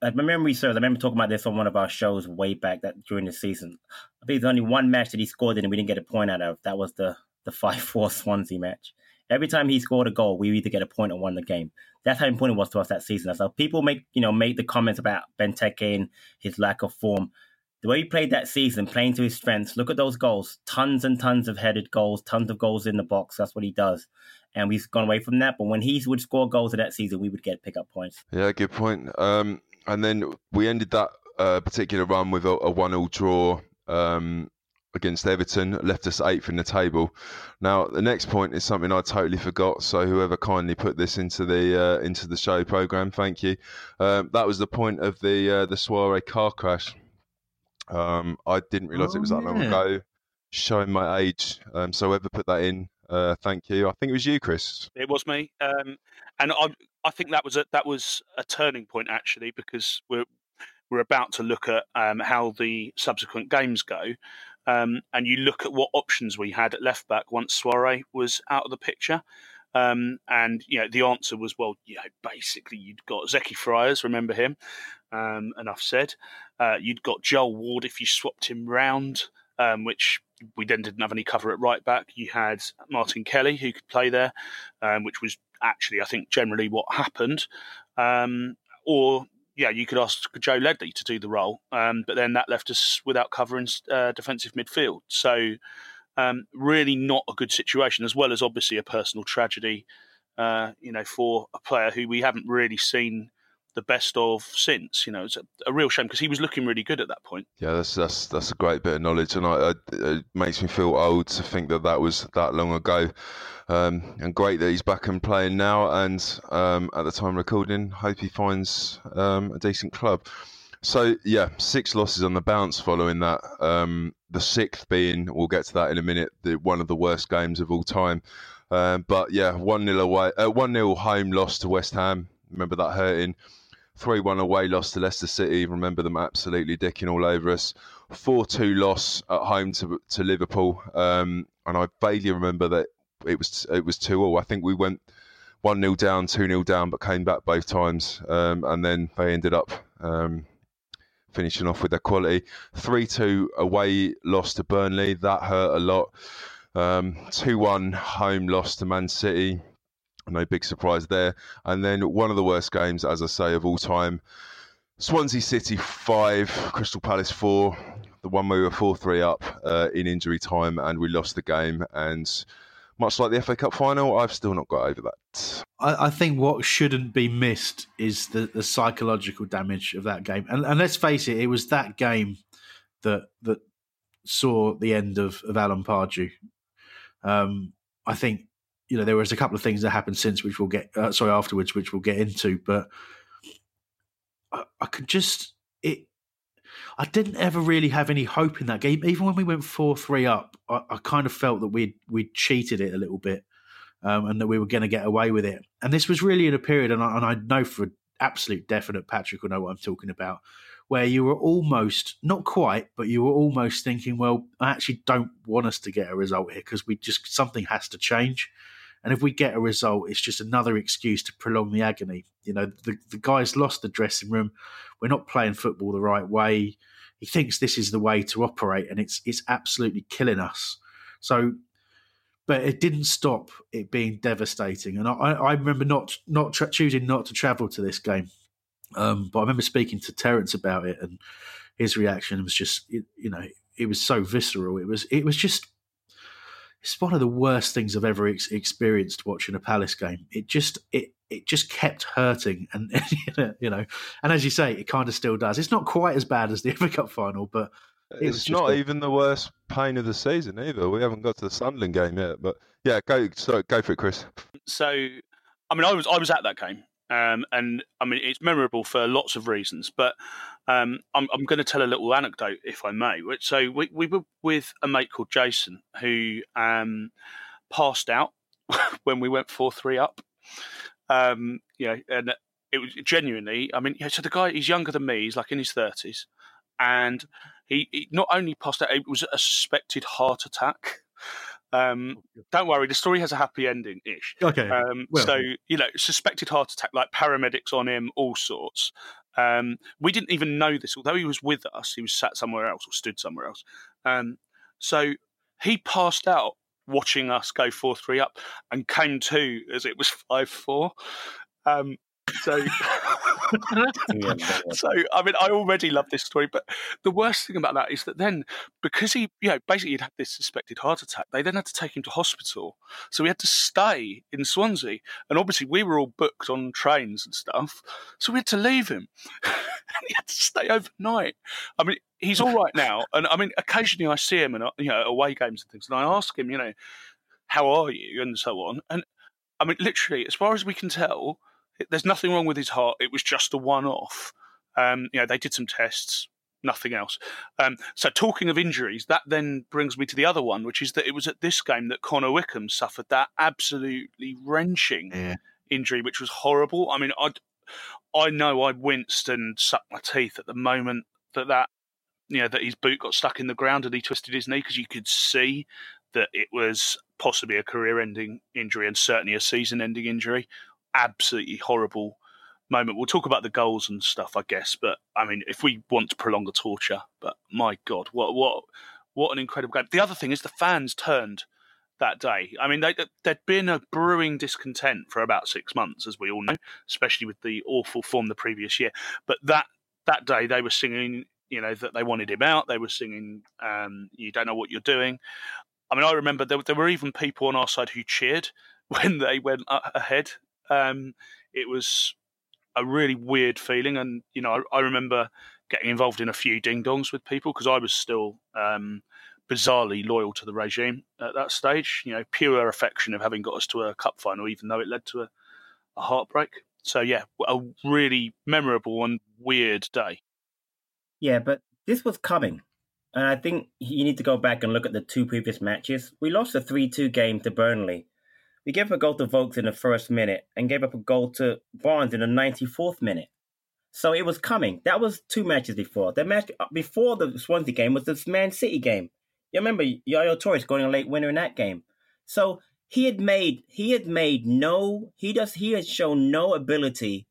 G: Uh, my memory serves, I remember talking about this on one of our shows way back that during the season. I think there's only one match that he scored in and we didn't get a point out of. That was the the five four Swansea match. Every time he scored a goal, we either get a point or won the game. That's how important it was to us that season. So people make you know make the comments about Benteke and his lack of form. The way he played that season, playing to his strengths. Look at those goals, tons and tons of headed goals, tons of goals in the box. That's what he does, and we've gone away from that. But when he would score goals in that season, we would get pick up points.
C: Yeah, good point. Um, and then we ended that uh, particular run with a, a one-all draw. Um, against Everton, left us eighth in the table. Now, the next point is something I totally forgot. So, whoever kindly put this into the uh, into the show program, thank you. Um, that was the point of the uh, the Souaré car crash. Um, I didn't realise oh, it was that yeah. long ago. Showing my age. Um, so, whoever put that in, uh, thank you. I think it was you, Chris.
H: It was me, um, and I I think that was a that was a turning point actually because we're we're about to look at um, how the subsequent games go. Um, and you look at what options we had at left back once Souaré was out of the picture. Um, and you know the answer was well, you know, basically you'd got Zeki Fryers, remember him? Um, enough said. Uh, you'd got Joel Ward if you swapped him round, um, which we then didn't have any cover at right back. You had Martin Kelly who could play there, um, which was actually I think generally what happened. Um, or yeah, you could ask Joe Ledley to do the role, um, but then that left us without covering uh, defensive midfield. So, um, really not a good situation, as well as obviously a personal tragedy, uh, you know, for a player who we haven't really seen the best of since. You know, it's a, a real shame because he was looking really good at that point.
C: Yeah, that's that's that's a great bit of knowledge, and I, I, it makes me feel old to think that that was that long ago. Um, and great that he's back and playing now. And um, at the time recording, hope he finds um, a decent club. So yeah, six losses on the bounce following that. Um, the sixth being, we'll get to that in a minute, the, one of the worst games of all time. Um, but yeah, one 0 away, uh, one 0 home loss to West Ham. Remember that hurting. 3 1 away loss to Leicester City. Remember them absolutely dicking all over us. 4 2 loss at home to, to Liverpool. Um, and I vaguely remember that it was it was 2 all. I think we went 1 0 down, 2 0 down, but came back both times. Um, and then they ended up um, finishing off with their quality. 3 2 away loss to Burnley. That hurt a lot. Um, 2 1 home loss to Man City. No big surprise there. And then one of the worst games, as I say, of all time. Swansea City 5, Crystal Palace 4. The one where we were 4 3 up uh, in injury time and we lost the game. And much like the FA Cup final, I've still not got over that.
F: I, I think what shouldn't be missed is the, the psychological damage of that game. And, and let's face it, it was that game that that saw the end of, of Alan Pardew. Um, I think you know there was a couple of things that happened since, which we'll get uh, sorry afterwards, which we'll get into. But I, I could just it. I didn't ever really have any hope in that game. Even when we went four three up, I, I kind of felt that we'd we cheated it a little bit, um, and that we were going to get away with it. And this was really in a period, and I, and I know for absolute definite, Patrick will know what I'm talking about, where you were almost not quite, but you were almost thinking, well, I actually don't want us to get a result here because we just something has to change. And if we get a result, it's just another excuse to prolong the agony. You know, the, the guy's lost the dressing room. We're not playing football the right way. He thinks this is the way to operate, and it's it's absolutely killing us. So, but it didn't stop it being devastating. And I, I remember not not tra- choosing not to travel to this game, um, but I remember speaking to Terence about it, and his reaction was just you know it was so visceral. It was it was just it's one of the worst things I've ever ex- experienced watching a Palace game. It just it it just kept hurting, and you know, and as you say, it kind of still does. It's not quite as bad as the FA Cup final, but
C: it it's not a... even the worst pain of the season either. We haven't got to the Sunderland game yet, but yeah, go so go for it, Chris.
H: So, I mean, I was I was at that game, um, and I mean, it's memorable for lots of reasons, but um, I'm, I'm going to tell a little anecdote, if I may. So we, we were with a mate called Jason who um, passed out when we went 4 3 up. Um, you know, and it was genuinely, I mean, so the guy, he's younger than me, he's like in his 30s. And he, he not only passed out, it was a suspected heart attack. Um, oh, don't worry, the story has a happy ending ish.
F: Okay.
H: Um, well, so, you know, suspected heart attack, like paramedics on him, all sorts. Um, we didn't even know this, although he was with us, he was sat somewhere else or stood somewhere else. Um, so he passed out watching us go 4 3 up and came to as it was 5 4. Um, so, so I mean, I already love this story, but the worst thing about that is that then, because he, you know, basically he'd had this suspected heart attack, they then had to take him to hospital. So we had to stay in Swansea, and obviously we were all booked on trains and stuff, so we had to leave him. And he had to stay overnight. I mean, he's all right now, and I mean, occasionally I see him and you know away games and things, and I ask him, you know, how are you, and so on, and I mean, literally, as far as we can tell there's nothing wrong with his heart. It was just a one-off. Um, you know, they did some tests, nothing else. Um, so, talking of injuries, that then brings me to the other one, which is that it was at this game that Connor Wickham suffered that absolutely wrenching yeah. injury, which was horrible. I mean, I I know I winced and sucked my teeth at the moment that that you know that his boot got stuck in the ground and he twisted his knee because you could see that it was possibly a career-ending injury and certainly a season-ending injury absolutely horrible moment. We'll talk about the goals and stuff, I guess. But I mean, if we want to prolong the torture, but my God, what what what an incredible game! The other thing is the fans turned that day. I mean, they, there'd been a brewing discontent for about six months, as we all know, especially with the awful form the previous year. But that that day, they were singing, you know, that they wanted him out. They were singing, um, "You don't know what you're doing." I mean, I remember there, there were even people on our side who cheered when they went ahead um, it was a really weird feeling, and you know, I, I remember getting involved in a few ding dongs with people because I was still um, bizarrely loyal to the regime at that stage. You know, pure affection of having got us to a cup final, even though it led to a, a heartbreak. So yeah, a really memorable and weird day.
G: Yeah, but this was coming. And I think you need to go back and look at the two previous matches. We lost a 3 2 game to Burnley. We gave up a goal to Vokes in the first minute and gave up a goal to Barnes in the 94th minute. So it was coming. That was two matches before. The match before the Swansea game was the Man City game. You remember Yaya Toure scoring a late winner in that game. So he had made he had made no he does he had shown no ability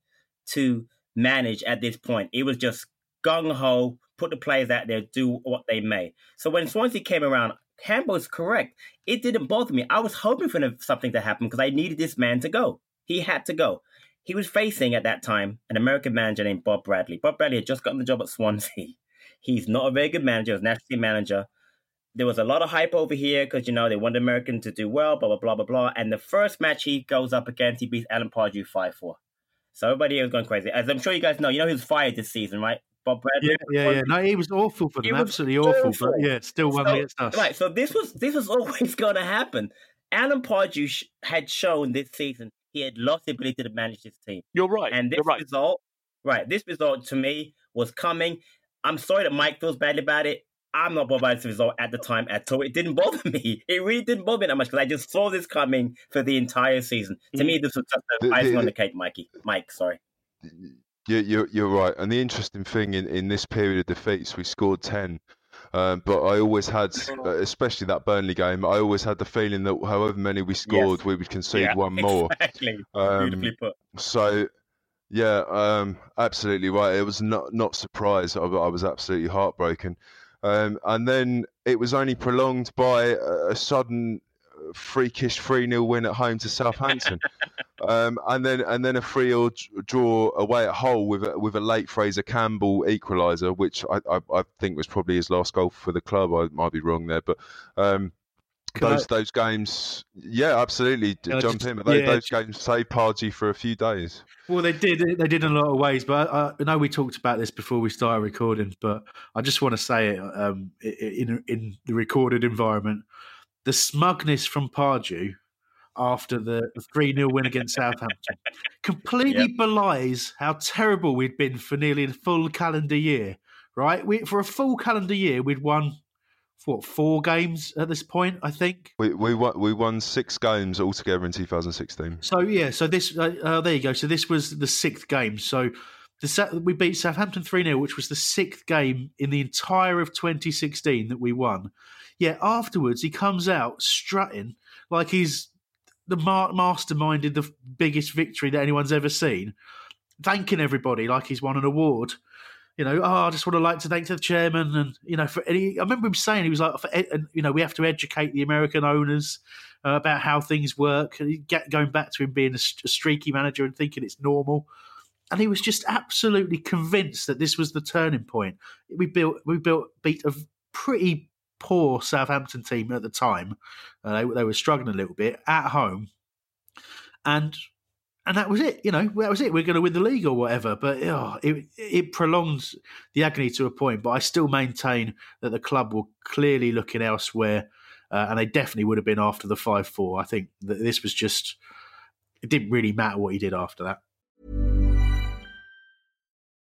G: to manage at this point. It was just gung ho, put the players out there, do what they may. So when Swansea came around, Campbell is correct. It didn't bother me. I was hoping for something to happen because I needed this man to go. He had to go. He was facing at that time an American manager named Bob Bradley. Bob Bradley had just gotten the job at Swansea. He's not a very good manager. He was national manager. There was a lot of hype over here because you know they wanted American to do well, blah blah blah blah blah. And the first match he goes up against, he beats Alan Pardew five four. So everybody was going crazy. As I'm sure you guys know, you know he was fired this season, right? Bob Bradley.
F: Yeah, yeah, yeah. No, he was awful for them. Absolutely awful. But yeah, still won
G: so,
F: against us.
G: Right. So this was this was always going to happen. Alan Pardew sh- had shown this season he had lost the ability to manage his team.
H: You're right.
G: And this
H: right.
G: result, right? This result to me was coming. I'm sorry that Mike feels badly about it. I'm not bothered by this result at the time at all. It didn't bother me. It really didn't bother me that much because I just saw this coming for the entire season. To mm. me, this was just the,
C: The-
G: icing
C: the-
G: on the cake, Mikey. Mike, sorry.
C: You, you're, you're right. And the interesting thing in, in this period of defeats, we scored 10. Um, but I always had, uh, especially that Burnley game, I always had the feeling that however many we scored, we would concede
G: Yeah,
C: one more.
G: Exactly.
C: Um,
G: Beautifully put.
C: So, yeah, um, absolutely right. It was not not surprised. I, I was absolutely heartbroken. Um, and then it was only prolonged by a, a sudden freakish 3 0 win at home to Southampton. um, and then and then a 3 0 draw away at Hull with a, with a late Fraser Campbell equaliser, which I, I, I think was probably his last goal for the club. I might be wrong there. But um, those
F: I-
C: those games, yeah, absolutely. Jump
F: just-
C: in. But those,
F: yeah,
C: those games saved Pardew for a few days.
F: Well, they did. They did in a lot of ways, but I, I know we talked about this before we started recording. But I just want to say it um, in in the recorded environment, the smugness from Pardew after the three 0 win against Southampton completely belies how terrible we'd been for nearly a full calendar year. Right, we for a full calendar year we'd won what four games at this point, I think.
C: We we won, we won six games altogether in 2016.
F: So yeah, so this uh, uh, there you go. So this was the sixth game. So the we beat Southampton three 0 which was the sixth game in the entire of 2016 that we won. Yeah, afterwards he comes out strutting like he's the ma- masterminded the biggest victory that anyone's ever seen, thanking everybody like he's won an award. You know, oh, I just want to like to thank the chairman, and you know, for he, I remember him saying he was like, and, you know, we have to educate the American owners uh, about how things work. And get going back to him being a streaky manager and thinking it's normal, and he was just absolutely convinced that this was the turning point. We built, we built, beat a pretty poor Southampton team at the time. Uh, they, they were struggling a little bit at home, and and that was it. You know, that was it. We're going to win the league or whatever. But oh, it it prolongs the agony to a point. But I still maintain that the club were clearly looking elsewhere, uh, and they definitely would have been after the five four. I think that this was just. It didn't really matter what he did after that.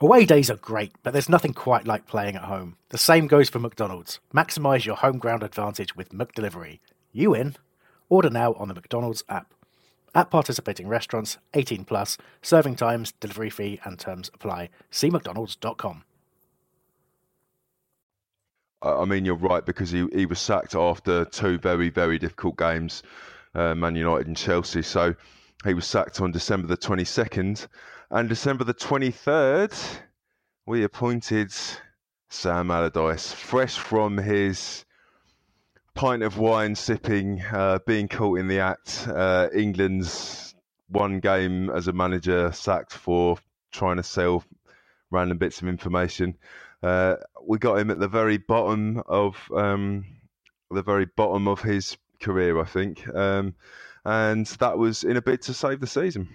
E: Away days are great, but there's nothing quite like playing at home. The same goes for McDonald's. Maximise your home ground advantage with McDelivery. You in? Order now on the McDonald's app. At participating restaurants, 18 plus, serving times, delivery fee, and terms apply. See McDonald's.com.
C: I mean, you're right because he, he was sacked after two very, very difficult games, uh, Man United and Chelsea. So he was sacked on December the 22nd. And December the 23rd, we appointed Sam Allardyce, fresh from his pint of wine sipping, uh, being caught in the act. Uh, England's one game as a manager sacked for trying to sell random bits of information. Uh, we got him at the very bottom of um, the very bottom of his career, I think, um, and that was in a bid to save the season.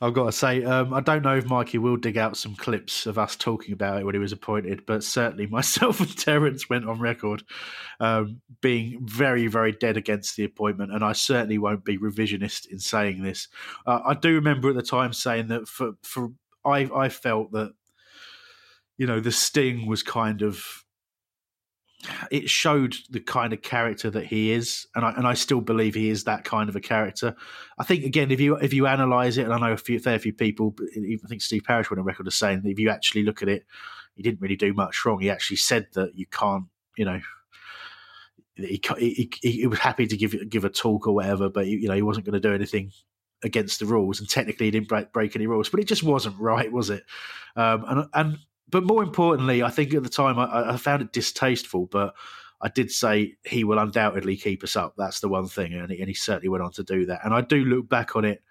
F: I've got to say, um, I don't know if Mikey will dig out some clips of us talking about it when he was appointed, but certainly myself and Terence went on record um, being very, very dead against the appointment, and I certainly won't be revisionist in saying this. Uh, I do remember at the time saying that for for I I felt that you know, the sting was kind of it showed the kind of character that he is, and I and I still believe he is that kind of a character. I think again, if you if you analyze it, and I know a few fair few people, I think Steve Parish went on record as saying that if you actually look at it, he didn't really do much wrong. He actually said that you can't, you know. He, he, he, he was happy to give give a talk or whatever, but you know he wasn't going to do anything against the rules, and technically he didn't break, break any rules. But it just wasn't right, was it? Um, and and but more importantly, I think at the time I, I, found it distasteful, but I did say he will undoubtedly keep us up. That's the one thing, and he, and he certainly went on to do that. And I do look back on it,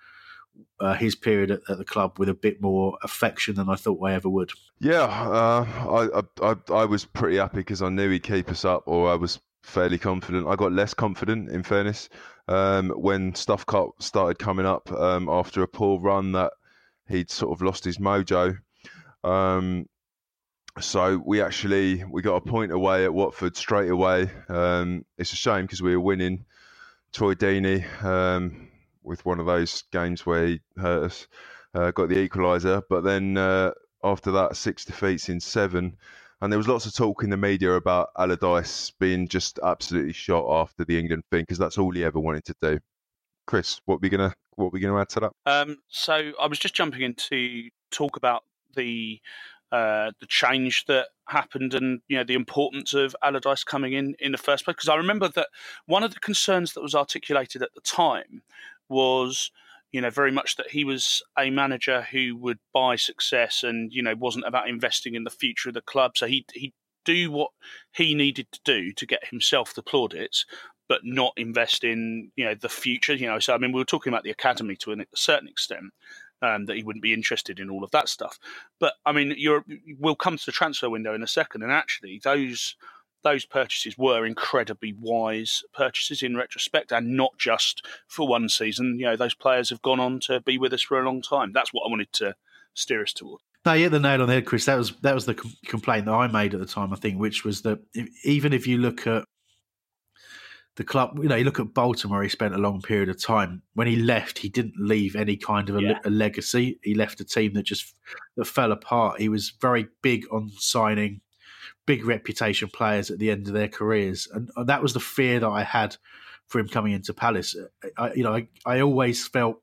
F: uh, his period at, at, the club, with a bit more affection than I thought I ever would.
C: Yeah, uh, I, I, I was pretty happy because I knew he'd keep us up, or I was fairly confident. I got less confident, in fairness, um, when stuff started coming up um, after a poor run that he'd sort of lost his mojo. Um, so we actually we got a point away at Watford straight away. Um, it's a shame because we were winning. Troy Deeney um, with one of those games where he hurt us, uh, got the equaliser. But then uh, after that, six defeats in seven, and there was lots of talk in the media about Allardyce being just absolutely shot after the England thing because that's all he ever wanted to do. Chris, what we gonna what we gonna add to that?
H: Um, so I was just jumping in to talk about the uh, the change that happened and you know the importance of Allardyce coming in in the first place. Because I remember that one of the concerns that was articulated at the time was you know very much that he was a manager who would buy success and you know wasn't about investing in the future of the club. So he he do what he needed to do to get himself the plaudits, but not invest in you know the future. You know, so I mean, we were talking about the academy to a certain extent, um, that he wouldn't be interested in all of that stuff. But I mean, you're, we'll come to the transfer window in a second, and actually, those those purchases were incredibly wise purchases in retrospect, and not just for one season. You know, those players have gone on to be with us for a long time. That's what I wanted to steer us toward.
F: No, you hit the nail on the head, Chris. That was that was the complaint that I made at the time. I think, which was that even if you look at the club, you know, you look at Baltimore, he spent a long period of time. When he left, he didn't leave any kind of a, yeah. a, legacy. He left a team that just that fell apart. He was very big on signing big reputation players at the end of their careers, and, and that was the fear that I had for him coming into Palace. I, you know, I, I always felt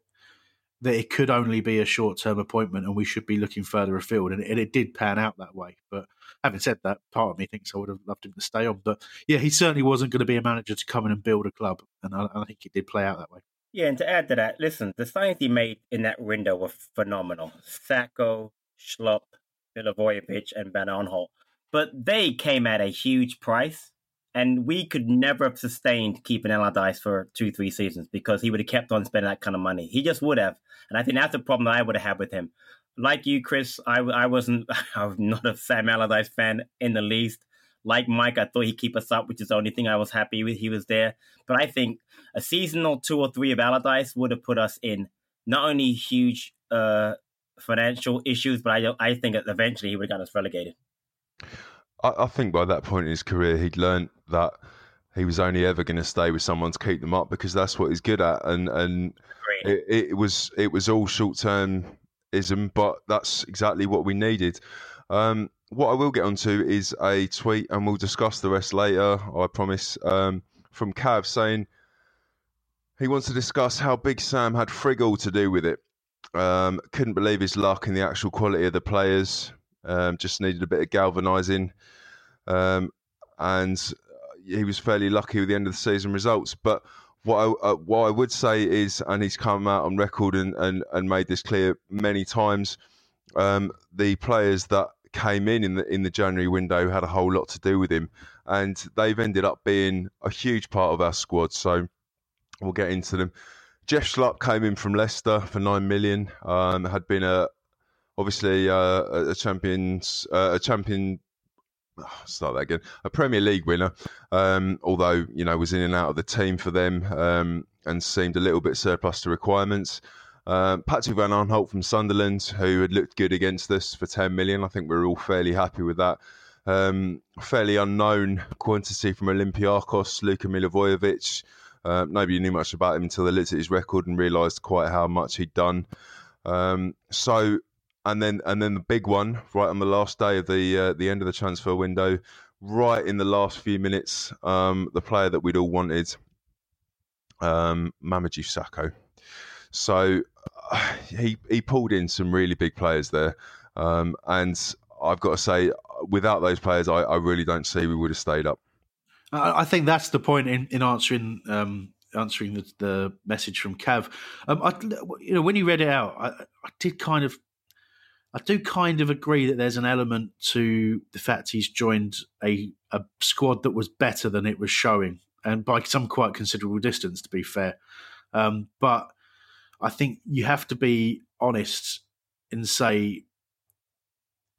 F: that it could only be a short term appointment, and we should be looking further afield, and, and it did pan out that way. But having said that, part of me thinks I would have loved him to stay on. But yeah, he certainly wasn't going to be a manager to come in and build a club, and I, I think it did play out that way.
G: Yeah, and to add to that, listen, the signings he made in that window were phenomenal. Sakho, Schlupp, Milivojevic, and Van Aanholt. But they came at a huge price, and we could never have sustained keeping Allardyce for two, three seasons because he would have kept on spending that kind of money. He just would have. And I think that's the problem that I would have had with him like you, Chris, I, I wasn't, I'm not a Sam Allardyce fan in the least. Like Mike, I thought he'd keep us up, which is the only thing I was happy with. He was there. But I think a season or two or three of Allardyce would have put us in not only huge uh, financial issues, but I, I think eventually he would have got us relegated.
C: I, I think by that point in his career, he'd learned that he was only ever going to stay with someone to keep them up because that's what he's good at, and and it, it, was it was all short term ism, but that's exactly what we needed. Um, what I will get onto is a tweet, and we'll discuss the rest later. I promise. Um, from Cav saying he wants to discuss how Big Sam had frig all to do with it. Um, couldn't believe his luck and the actual quality of the players. Um, just needed a bit of galvanising, um, and he was fairly lucky with the end of the season results. But what I, uh, what I would say is, and he's come out on record and, and, and made this clear many times, um, the players that came in in the in the January window had a whole lot to do with him, and they've ended up being a huge part of our squad. So we'll get into them. Jeff Schlupp came in from Leicester for nine million. Um, had been a obviously uh, a champions uh, a champion start that again. A Premier League winner, um, although you know was in and out of the team for them um, and seemed a little bit surplus to requirements. Um, Patrick Van Aanholt from Sunderland, who had looked good against us for 10 million. I think we are all fairly happy with that. Um, fairly unknown quantity from Olympiacos, Luka Milivojevic. Uh, nobody knew much about him until they looked at his record and realised quite how much he'd done. Um, so and then and then the big one right on the last day of the uh, the end of the transfer window, right in the last few minutes, um, the player that we'd all wanted, um, Mamadou Sakho. So uh, he he pulled in some really big players there, um, and I've got to say, without those players, I, I really don't see we would have stayed up.
F: I think that's the point in in answering um, answering the, the, message from Cav. Um, I, you know, when you read it out, I, I, did kind of, I do kind of agree that there's an element to the fact he's joined a a squad that was better than it was showing, and by some quite considerable distance, to be fair. Um, but I think you have to be honest and say,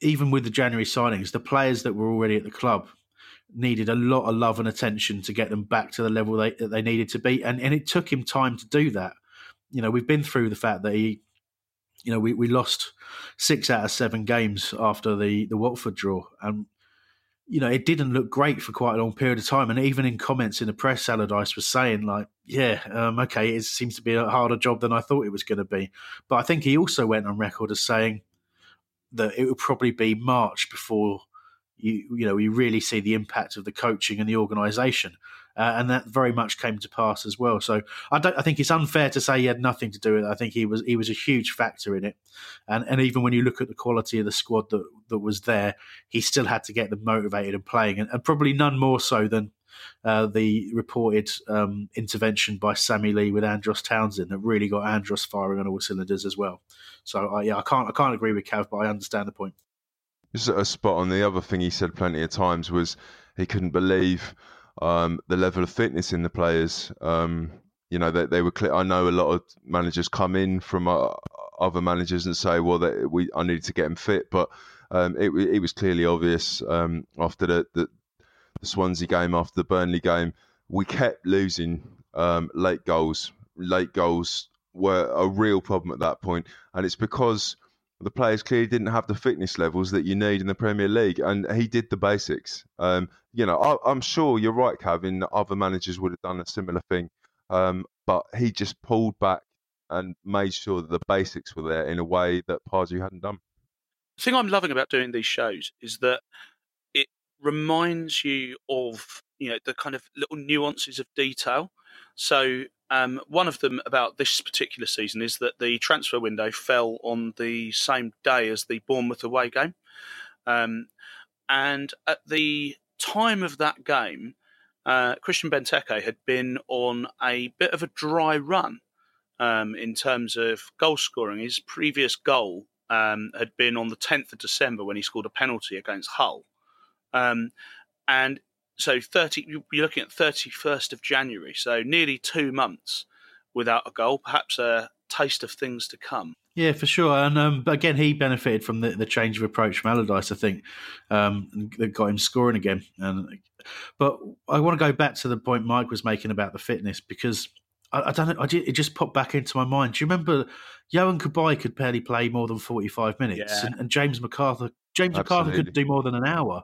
F: even with the January signings, the players that were already at the club needed a lot of love and attention to get them back to the level they, that they needed to be, and and it took him time to do that. You know, we've been through the fact that he, you know, we, we lost six out of seven games after the the Watford draw, and you know, it didn't look great for quite a long period of time. And even in comments in the press, Allardyce was saying, like, yeah, um, okay, it seems to be a harder job than I thought it was going to be. But I think he also went on record as saying that it would probably be March before you you know you really see the impact of the coaching and the organisation, uh, and that very much came to pass as well. So I don't I think it's unfair to say he had nothing to do with it. I think he was he was a huge factor in it, and and even when you look at the quality of the squad that that was there, he still had to get them motivated and playing, and, and probably none more so than. Uh, the reported um, intervention by Sammy Lee with Andros Townsend that really got Andros firing on all cylinders as well. So uh, yeah, I can't I can't agree with Cav, but I understand the point.
C: Just a spot on the other thing he said plenty of times was he couldn't believe um, the level of fitness in the players. Um, you know, they, they were clear. I know a lot of managers come in from uh, other managers and say, well, they, we I needed to get them fit, but um, it, it was clearly obvious um, after the, the, the Swansea game, after the Burnley game, we kept losing um, late goals. Late goals were a real problem at that point, and it's because the players clearly didn't have the fitness levels that you need in the Premier League, and he did the basics. Um, you know, I, am sure you're right, Kevin. Other managers would have done a similar thing, um, but he just pulled back and made sure that the basics were there in a way that Pardew hadn't done.
H: The thing I'm loving about doing these shows is that it reminds you of you know the kind of little nuances of detail. So um, one of them about this particular season is that the transfer window fell on the same day as the Bournemouth away game. Um, and at the time of that game, uh, Christian Benteke had been on a bit of a dry run um, in terms of goal scoring. His previous goal um, had been on the 10th of December when he scored a penalty against Hull. Um, and so 30 you're looking at 31st of January so nearly 2 months without a goal perhaps a taste of things to come
F: yeah for sure and um, but again he benefited from the, the change of approach from Allardyce I think um, that got him scoring again and but I want to go back to the point Mike was making about the fitness because I, I don't know I it just popped back into my mind do you remember Yohan Cabaye could barely play more than 45 minutes yeah. and, and James McArthur James Absolutely. McArthur could do more than an hour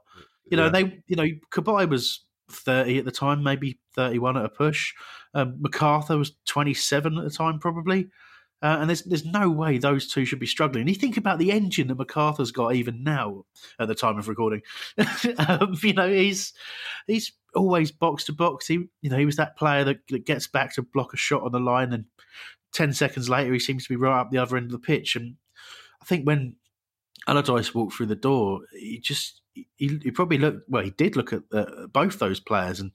F: you know, yeah. they you know Cabaye was thirty at the time, maybe thirty one at a push. Um, McArthur was twenty seven at the time, probably. Uh, and there's there's no way those two should be struggling. And you think about the engine that McArthur's got even now at the time of recording. um, you know, he's he's always box to box. He you know he was that player that, that gets back to block a shot on the line, and ten seconds later he seems to be right up the other end of the pitch. And I think when Allardyce walked through the door, he just he, he probably looked well. He did look at both those players and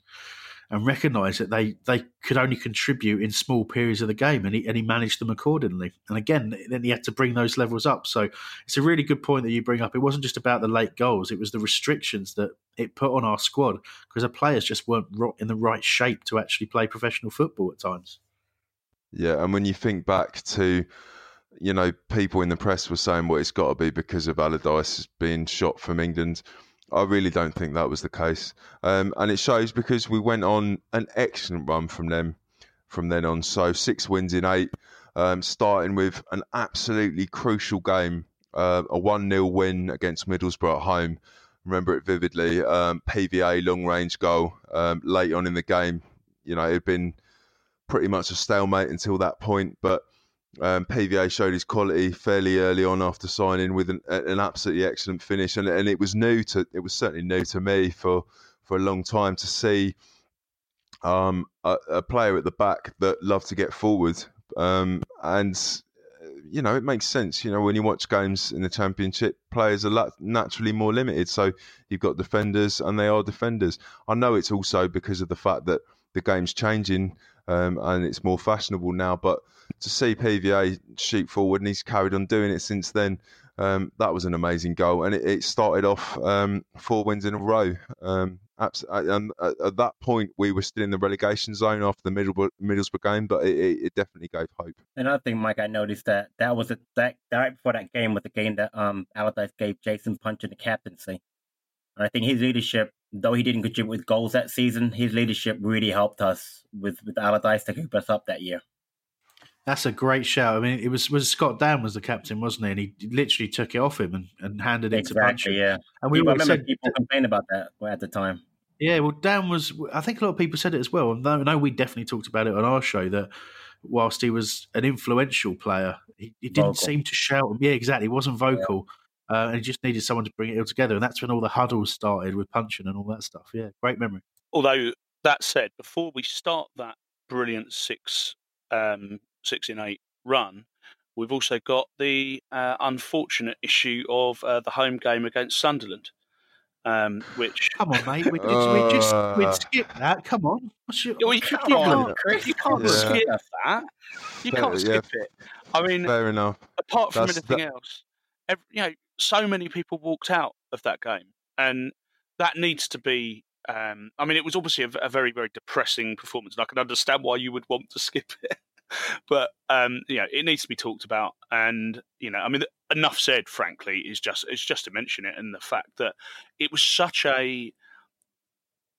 F: and recognise that they they could only contribute in small periods of the game, and he and he managed them accordingly. And again, then he had to bring those levels up. So it's a really good point that you bring up. It wasn't just about the late goals; it was the restrictions that it put on our squad because the players just weren't in the right shape to actually play professional football at times.
C: Yeah, and when you think back to you know, people in the press were saying, well, it's got to be because of Allardyce being shot from England. I really don't think that was the case. Um, and it shows because we went on an excellent run from them from then on. So six wins in eight, um, starting with an absolutely crucial game, uh, a 1 0 win against Middlesbrough at home. Remember it vividly. Um, PVA long range goal um, late on in the game. You know, it had been pretty much a stalemate until that point. But um, PVA showed his quality fairly early on after signing with an, an absolutely excellent finish, and, and it was new to it was certainly new to me for for a long time to see um, a, a, player at the back that loved to get forward, um, and you know it makes sense. You know when you watch games in the championship, players are naturally more limited, so you've got defenders, and they are defenders. I know it's also because of the fact that the game's changing um, and it's more fashionable now. But to see PVA shoot forward, and he's carried on doing it since then, um, that was an amazing goal. And it, it started off um, four wins in a row. Um, and at that point, we were still in the relegation zone after the Middlesbrough, Middlesbrough game, but it, it, definitely gave hope.
G: Another thing, Mike, I noticed that that was a, that right before that game was the game that um Allardyce gave Jason Puncheon the captaincy. And I think his leadership though he didn't contribute with goals that season, his leadership really helped us with with Allardyce to keep us up that year.
F: That's a great shout. I mean, it was was Scott Dann was the captain, wasn't he? And he literally took it off him and, and handed it
G: exactly,
F: to
G: Yeah,
F: and
G: we remember said, people complained about that at the time.
F: Yeah, well, Dann was. I think a lot of people said it as well. And I know we definitely talked about it on our show that whilst he was an influential player, he, he didn't vocal. seem to shout. Yeah, exactly. He wasn't vocal. Yeah uh, and he just needed someone to bring it all together. And that's when all the huddles started with Puncheon and all that stuff. Yeah, great memory.
H: Although that said, before we start that brilliant six um, six in eight run, we've also got the uh, unfortunate issue of uh, the home game against Sunderland. Um, which
F: come on, mate, we, we just we uh. skip that. Come on,
H: your, well, you, come on, Chris, you can't yeah. skip that. You can't skip yeah. it. I mean,
C: fair enough.
H: Apart from That's, anything that... else, every, you know, so many people walked out of that game, and that needs to be. Um, I mean, it was obviously a, a, very, very depressing performance, and I can understand why you would want to skip it. But um, you know, it needs to be talked about, and you know, I mean, enough said. Frankly, is just is just to mention it, and the fact that it was such a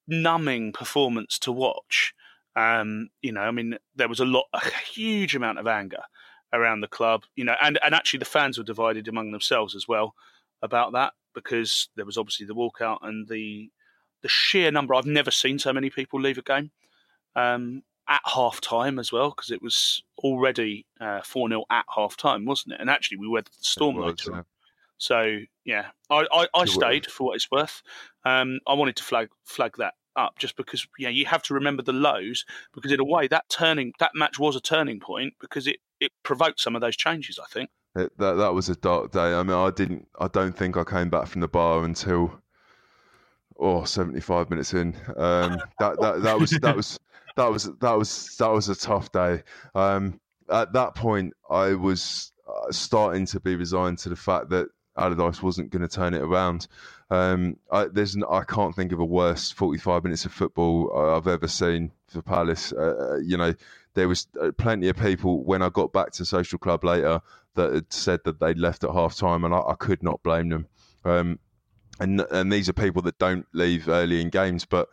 H: numbing performance to watch. Um, you know, I mean, there was a lot, a huge amount of anger around the club, you know, and, and actually the fans were divided among themselves as well about that because there was obviously the walkout and the the sheer number. I've never seen so many people leave a game um, at half time as well because it was already uh, 4 uh, 0 at half time, wasn't it? And actually, we weathered the storm was, later yeah. So, yeah, I, I, I stayed for what it's worth. Um, I wanted to flag flag that up just because you know you have to remember the lows because in a way that turning that match was a turning point because it it provoked some of those changes. I think
C: it, that that was a dark day. I mean, I didn't. I don't think I came back from the bar until oh 75 minutes in. Um, that that that was that was that was that was that was a tough day. Um, at that point, I was uh, starting to be resigned to the fact that Allardyce wasn't going to turn it around. Um, I, there's I can't think of a worse 45 minutes of football I've ever seen for Palace. Uh, uh, you know, there was uh, plenty of people when I got back to Social Club later that had said that they'd left at half time, and I, I could not blame them. Um, and and these are people that don't leave early in games, but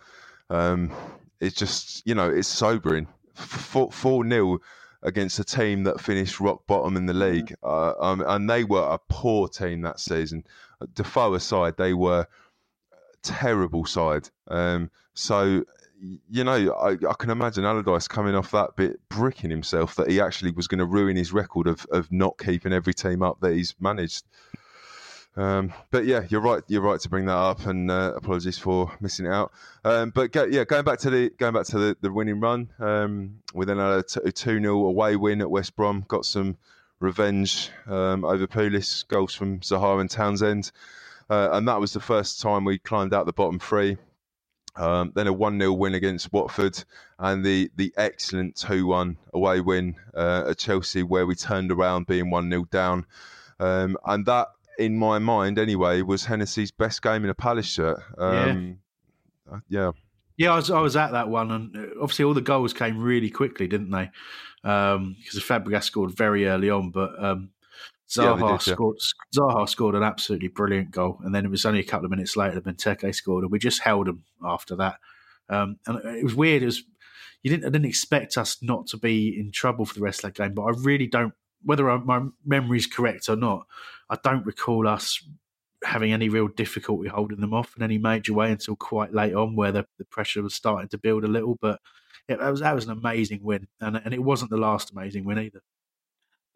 C: um, it's just you know it's sobering. Four, four nil against a team that finished rock bottom in the league, uh, um, and they were a poor team that season. Defoe aside, they were a terrible side. Um, so you know, I, I, can imagine Allardyce coming off that bit, bricking himself that he actually was going to ruin his record of, of not keeping every team up that he's managed. Um, but yeah, you're right. You're right to bring that up, and uh, apologies for missing it out. Um, but go, yeah, going back to the going back to the, the winning run, um, we then had a two 0 away win at West Brom. Got some revenge um, over Pulis, goals from Zaha and Townsend, uh, and that was the first time we climbed out the bottom three. Um, then a 1 0 win against Watford, and the, the excellent 2 1 away win uh, at Chelsea, where we turned around being 1 0 down. Um, and that, in my mind anyway, was Hennessey's best game in a Palace shirt. Um,
F: yeah. Uh, yeah. Yeah, I was, I was at that one, and uh, obviously all the goals came really quickly, didn't they? Because um, Fabregas scored very early on, but um, Zaha yeah, did, scored. Yeah. Zaha scored an absolutely brilliant goal, and then it was only a couple of minutes later that Benteke scored, and we just held them after that. Um, and it was weird. It was you didn't I didn't expect us not to be in trouble for the rest of that game, but I really don't. Whether my memory is correct or not, I don't recall us having any real difficulty holding them off in any major way until quite late on, where the, the pressure was starting to build a little. But yeah, that was that was an amazing win, and and it wasn't the last amazing win either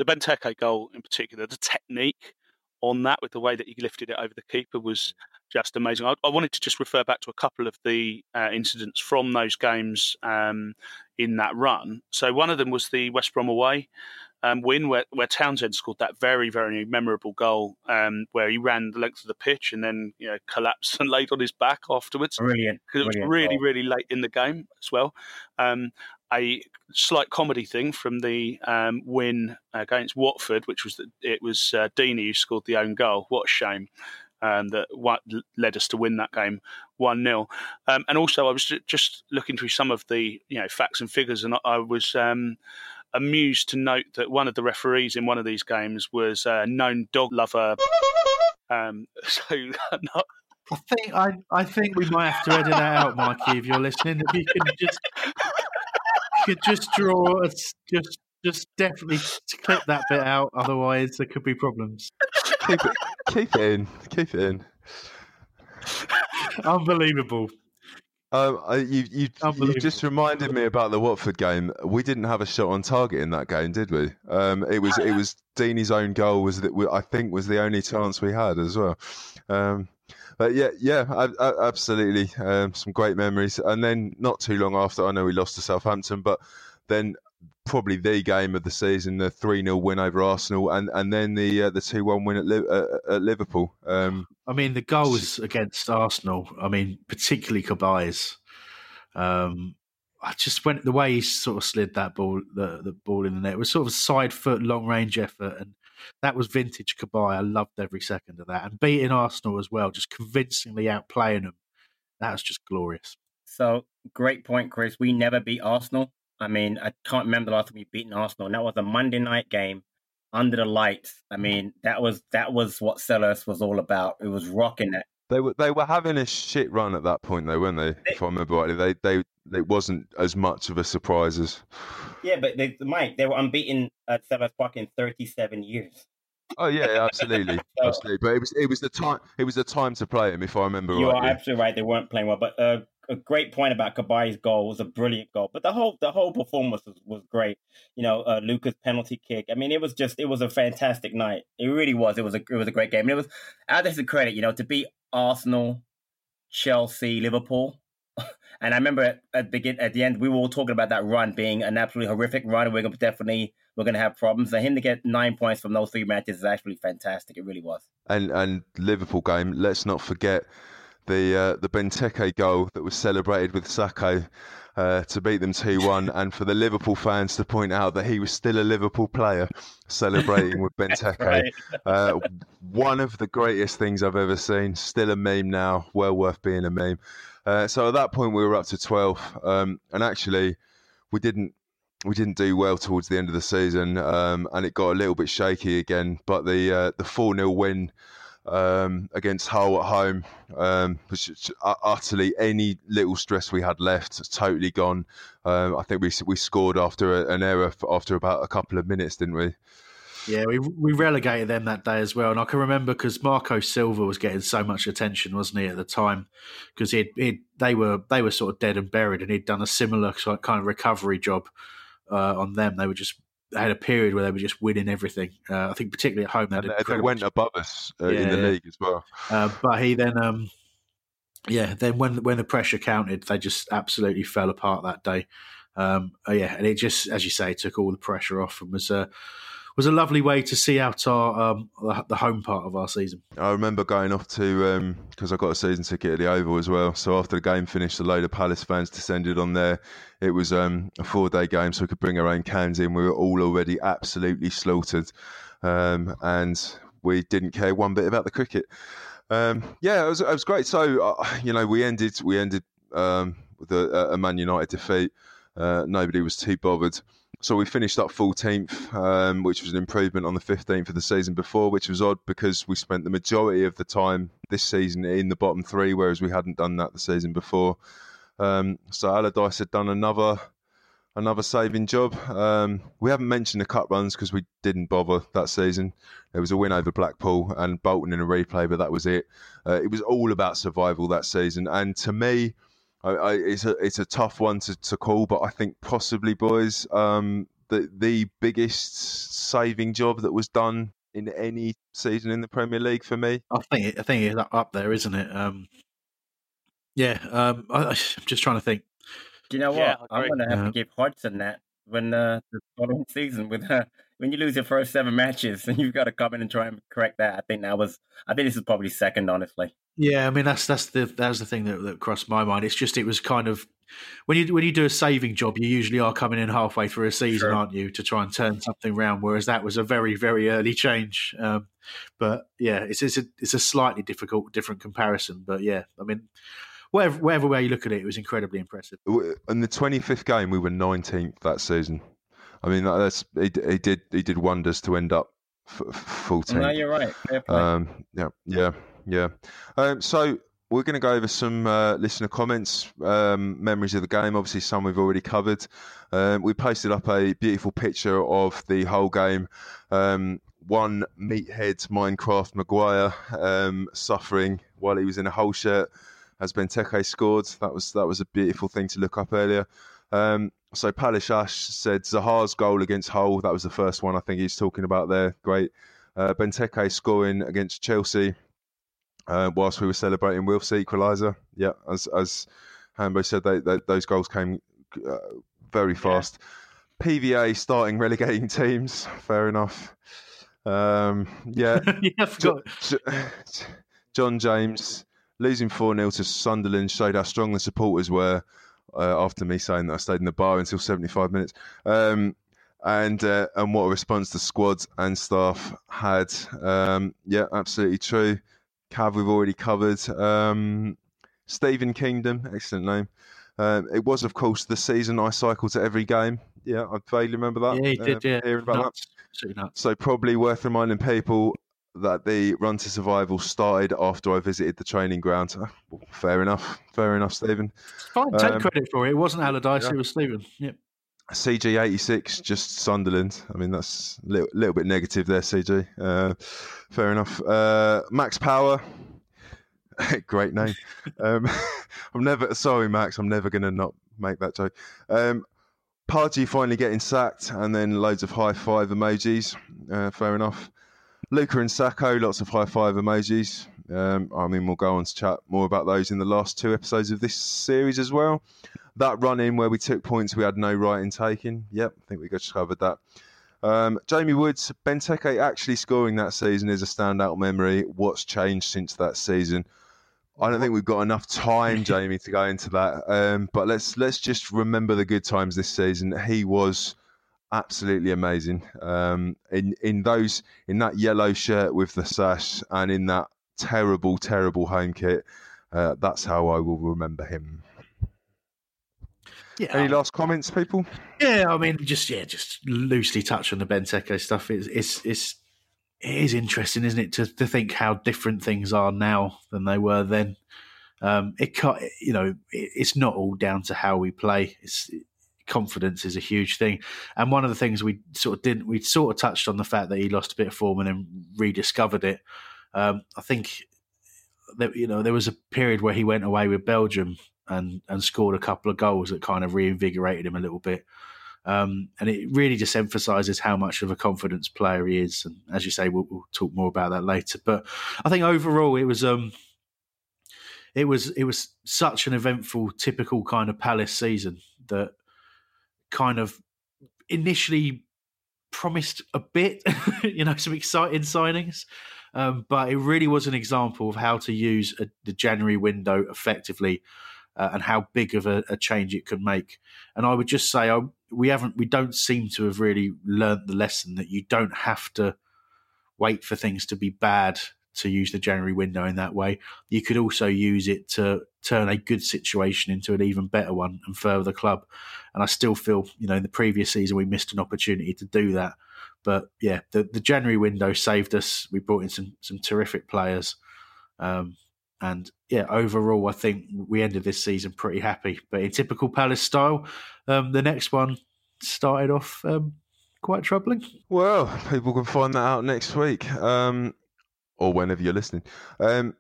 H: the Benteke goal in particular, the technique on that with the way that he lifted it over the keeper was just amazing. I, I wanted to just refer back to a couple of the uh, incidents from those games um, in that run. So one of them was the West Brom away um, win where, where Townsend scored that very, very memorable goal um, where he ran the length of the pitch and then you know collapsed and laid on his back afterwards.
G: Brilliant.
H: Because it was really, goal. really late in the game as well. Um, a slight comedy thing from the um, win against Watford, which was that it was uh, Deeney who scored the own goal. What a shame um, that what led us to win that game one 0 um, And also, I was just looking through some of the you know facts and figures, and I was um, amused to note that one of the referees in one of these games was a known dog lover. Um, so not,
F: I think I, I think we might have to edit that out, Mikey. If you're listening, if you could just you could just draw us just just definitely clip that bit out. Otherwise, there could be problems.
C: Keep it, keep it in. Keep it in.
F: Unbelievable.
C: Um, you you, you just reminded me about the Watford game. We didn't have a shot on target in that game, did we? Um, it was it was Deeney's own goal was that I think was the only chance we had as well. Um, but yeah, yeah, I, I, absolutely, um, some great memories. And then not too long after, I know we lost to Southampton, but then probably the game of the season, the three 0 win over Arsenal, and and then the uh, the two one win at, Li- uh, at Liverpool. Um,
F: I mean, the goals against Arsenal. I mean, particularly Cabaye's. Um, I just went the way he sort of slid that ball, the the ball in the net. It was sort of a side foot, long range effort, and that was vintage Cabaye. I loved every second of that, and beating Arsenal as well, just convincingly outplaying them. That was just glorious.
G: So great point, Chris. We never beat Arsenal. I mean, I can't remember the last time we beaten Arsenal. And that was a Monday night game under the lights. I mean, that was that was what Selhurst was all about. It was rocking it.
C: They were they were having a shit run at that point though, weren't they? they if I remember rightly, they they it wasn't as much of a surprise as.
G: Yeah, but they, Mike, they were unbeaten at Selhurst Park in thirty-seven years.
C: Oh yeah, absolutely, so, absolutely. But it was it was the time it was the time to play him, if I remember.
G: You
C: rightly.
G: are absolutely right. They weren't playing well, but uh, a great point about Cabaye's goal. Was a brilliant goal, but the whole the whole performance was, was great. You know, uh, Lucas penalty kick. I mean, it was just it was a fantastic night. It really was. It was a it was a great game. And it was add this to credit. You know, to beat Arsenal, Chelsea, Liverpool. and I remember at, at, begin, at the end we were all talking about that run being an absolutely horrific run. And we're gonna definitely we're gonna have problems. For him to get nine points from those three matches is actually fantastic. It really was.
C: And and Liverpool game. Let's not forget the uh, the Benteke goal that was celebrated with Sakho uh, to beat them 2 1, and for the Liverpool fans to point out that he was still a Liverpool player celebrating with Benteke. Right. Uh, one of the greatest things I've ever seen. Still a meme now, well worth being a meme. Uh, so at that point, we were up to 12, um, and actually, we didn't. We didn't do well towards the end of the season, um, and it got a little bit shaky again. But the uh, the four 0 win um, against Hull at home. Um, which, utterly any little stress we had left, totally gone. Um, I think we we scored after a, an error after about a couple of minutes, didn't we?
F: Yeah, we we relegated them that day as well, and I can remember because Marco Silva was getting so much attention, wasn't he, at the time? Because he they were they were sort of dead and buried, and he'd done a similar kind of recovery job uh, on them. They were just had a period where they were just winning everything. Uh, I think particularly at home they,
C: they, they went above us uh, yeah, in the league as well.
F: Uh, but he then, um, yeah, then when when the pressure counted, they just absolutely fell apart that day. Um, uh, yeah, and it just, as you say, took all the pressure off and was uh, was a lovely way to see out our um, the home part of our season.
C: I remember going off to because um, I got a season ticket at the Oval as well. So after the game finished, a load of Palace fans descended on there. It was um, a four day game, so we could bring our own cans in. We were all already absolutely slaughtered, um, and we didn't care one bit about the cricket. Um, yeah, it was, it was great. So uh, you know, we ended we ended um, with a, a Man United defeat. Uh, nobody was too bothered. So we finished up 14th, um, which was an improvement on the 15th of the season before, which was odd because we spent the majority of the time this season in the bottom three, whereas we hadn't done that the season before. Um, so Allardyce had done another another saving job. Um, we haven't mentioned the cup runs because we didn't bother that season. There was a win over Blackpool and Bolton in a replay, but that was it. Uh, it was all about survival that season, and to me I, I, it's a it's a tough one to, to call, but I think possibly, boys, um, the the biggest saving job that was done in any season in the Premier League for me.
F: I think it, I think it's up there, isn't it? Um, yeah, um, I, I'm just trying to think.
G: Do you know what?
H: Yeah, I
G: I'm going to have
F: Yeah.
G: to give Hodgson that when uh, the following season with uh, when you lose your first seven matches and you've got to come in and try and correct that. I think that was. I think this is probably second, honestly.
F: Yeah, I mean that's that's the that's the thing that, that crossed my mind. It's just it was kind of when you when you do a saving job, you usually are coming in halfway through a season,
G: Sure.
F: aren't you, to try and turn something around. Whereas that was a very very early change. Um, but yeah, it's it's a it's a slightly difficult different comparison. But yeah, I mean, whatever whatever way you look at it, it was incredibly impressive.
C: In the 25th game, we were 19th that season. I mean, that's he, he did he did wonders to end up f- f- 14th.
G: No, you're right.
C: Um, yeah, yeah, yeah. Um, so we're going to go over some uh, listener comments, um, memories of the game. Obviously, some we've already covered. Um, we posted up a beautiful picture of the whole game. Um, one meathead Minecraft Maguire um, suffering while he was in a whole shirt as Benteke scored. That was that was a beautiful thing to look up earlier. So Palish Ash said Zaha's goal against Hull. That was the first one I think he's talking about there. Great. Uh, Benteke scoring against Chelsea uh, whilst we were celebrating Wilf's equaliser. Yeah, as as Hambo said, they, they, those goals came uh, very fast. PVA starting relegating teams. Fair enough. Um, yeah,
F: yeah, I.
C: Jo- Jo- John James losing 4 0 to Sunderland showed how strong the supporters were uh, after me saying that I stayed in the bar until 75 minutes. Um, and uh, and what a response the squad and staff had. Um, yeah, absolutely true. Cav, we've already covered. Um, Stephen Kingdom, excellent name. Um, it was, of course, the season I cycled to every game. Yeah, I vaguely remember that.
F: Yeah, he did.
C: uh,
F: Yeah,
C: hearing about
F: nuts. Nuts.
C: So probably worth reminding people that the run to survival started after I visited the training ground. Ah, Fair enough. Fair enough, Stephen.
F: Fine, take
C: Um,
F: credit for it. It wasn't Allardyce;
C: yeah.
F: it was Stephen. Yep.
C: CG eighty six, just Sunderland. I mean, that's a little, little bit negative there, CG. Uh, fair enough. Uh, Max Power, great name. Um, I'm never sorry, Max. I'm never going to not make that joke. Um, Pardew finally getting sacked, and then loads of high five emojis. Uh, fair enough. Luka and Sakho, lots of high five emojis. Um, I mean, we'll go on to chat more about those in the last two episodes of this series as well. That run in where we took points we had no right in taking. Yep, I think we just covered that. Um, Jamie Woods, Benteke actually scoring that season is a standout memory. What's changed since that season? I don't think we've got enough time, Jamie, to go into that. Um, but let's let's just remember the good times this season. He was absolutely amazing. Um, in in those in that yellow shirt with the sash and in that terrible, terrible home kit. Uh, that's how I will remember him.
F: Yeah.
C: Any last comments, people?
F: Yeah, I mean, just yeah, just loosely touch on the Benteke stuff. It's it's it's it is interesting, isn't it, to to think how different things are now than they were then. Um, it can't, you know, it, it's not all down to how we play. It's confidence is a huge thing, and one of the things we sort of didn't we sort of touched on the fact that he lost a bit of form and then rediscovered it. Um, I think that you know there was a period where he went away with Belgium and and scored a couple of goals that kind of reinvigorated him a little bit. Um, and it really just emphasises how much of a confidence player he is. And as you say, we'll, we'll talk more about that later. But I think overall, it was um, it was it was such an eventful, typical kind of Palace season that kind of initially promised a bit, you know, some exciting signings. Um, but it really was an example of how to use a, the January window effectively uh, and how big of a, a change it could make. And I would just say, I, we haven't, we don't seem to have really learnt the lesson that you don't have to wait for things to be bad to use the January window in that way. You could also use it to turn a good situation into an even better one and further the club. And I still feel, you know, in the previous season we missed an opportunity to do that. But yeah, the, the January window saved us. We brought in some some terrific players. Um, and yeah, overall, I think we ended this season pretty happy. But in typical Palace style, um, the next one started off um, quite troubling.
C: Well, people can find that out next week, um, or whenever you're listening. Um,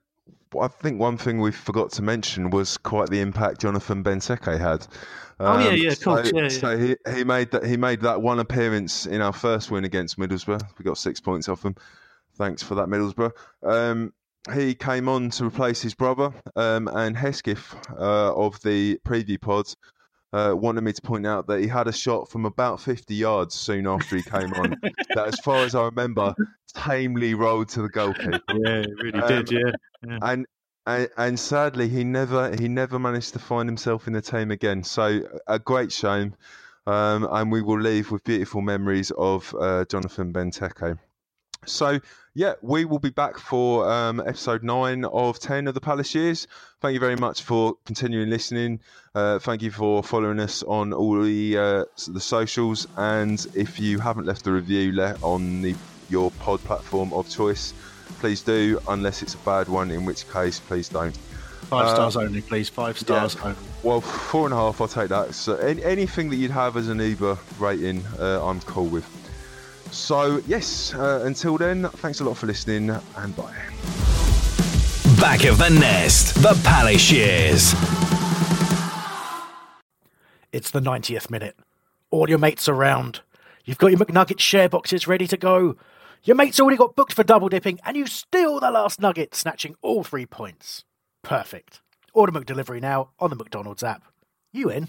C: I think one thing we forgot to mention was quite the impact Jonathan Benteke had.
F: Oh, yeah, yeah, of
C: so,
F: course, yeah, yeah.
C: so he, he made that he made that one appearance in our first win against Middlesbrough. We got six points off him. Thanks for that, Middlesbrough. Um, he came on to replace his brother, um, and Hesketh uh, of the preview pod uh, wanted me to point out that he had a shot from about 50 yards soon after he came on. that, as far as I remember, tamely rolled to the goalkeeper.
F: Yeah, it really
C: Um,
F: did. Yeah. yeah.
C: And, and and sadly, he never he never managed to find himself in the team again. So a great shame. Um, and we will leave with beautiful memories of uh, Jonathan Benteke. So, yeah, we will be back for um, episode nine of 10 of the Palace Years. Thank you very much for continuing listening. Uh, thank you for following us on all the uh, the socials. And if you haven't left a review on the your pod platform of choice, please do, unless it's a bad one, in which case, please don't.
F: Five
C: Uh,
F: stars only, please. Five stars only.
C: Well, four and a half, I'll take that. So any, anything that you'd have as an Uber rating, uh, I'm cool with. So, yes, uh, until then, thanks a lot for listening and bye.
B: Back of the nest, the Palace Years.
E: It's the 90th minute. All your mates around. You've got your McNugget share boxes ready to go. Your mate's already got booked for double dipping, and you steal the last nugget, snatching all three points. Perfect. Order McDelivery now on the McDonald's app. You in?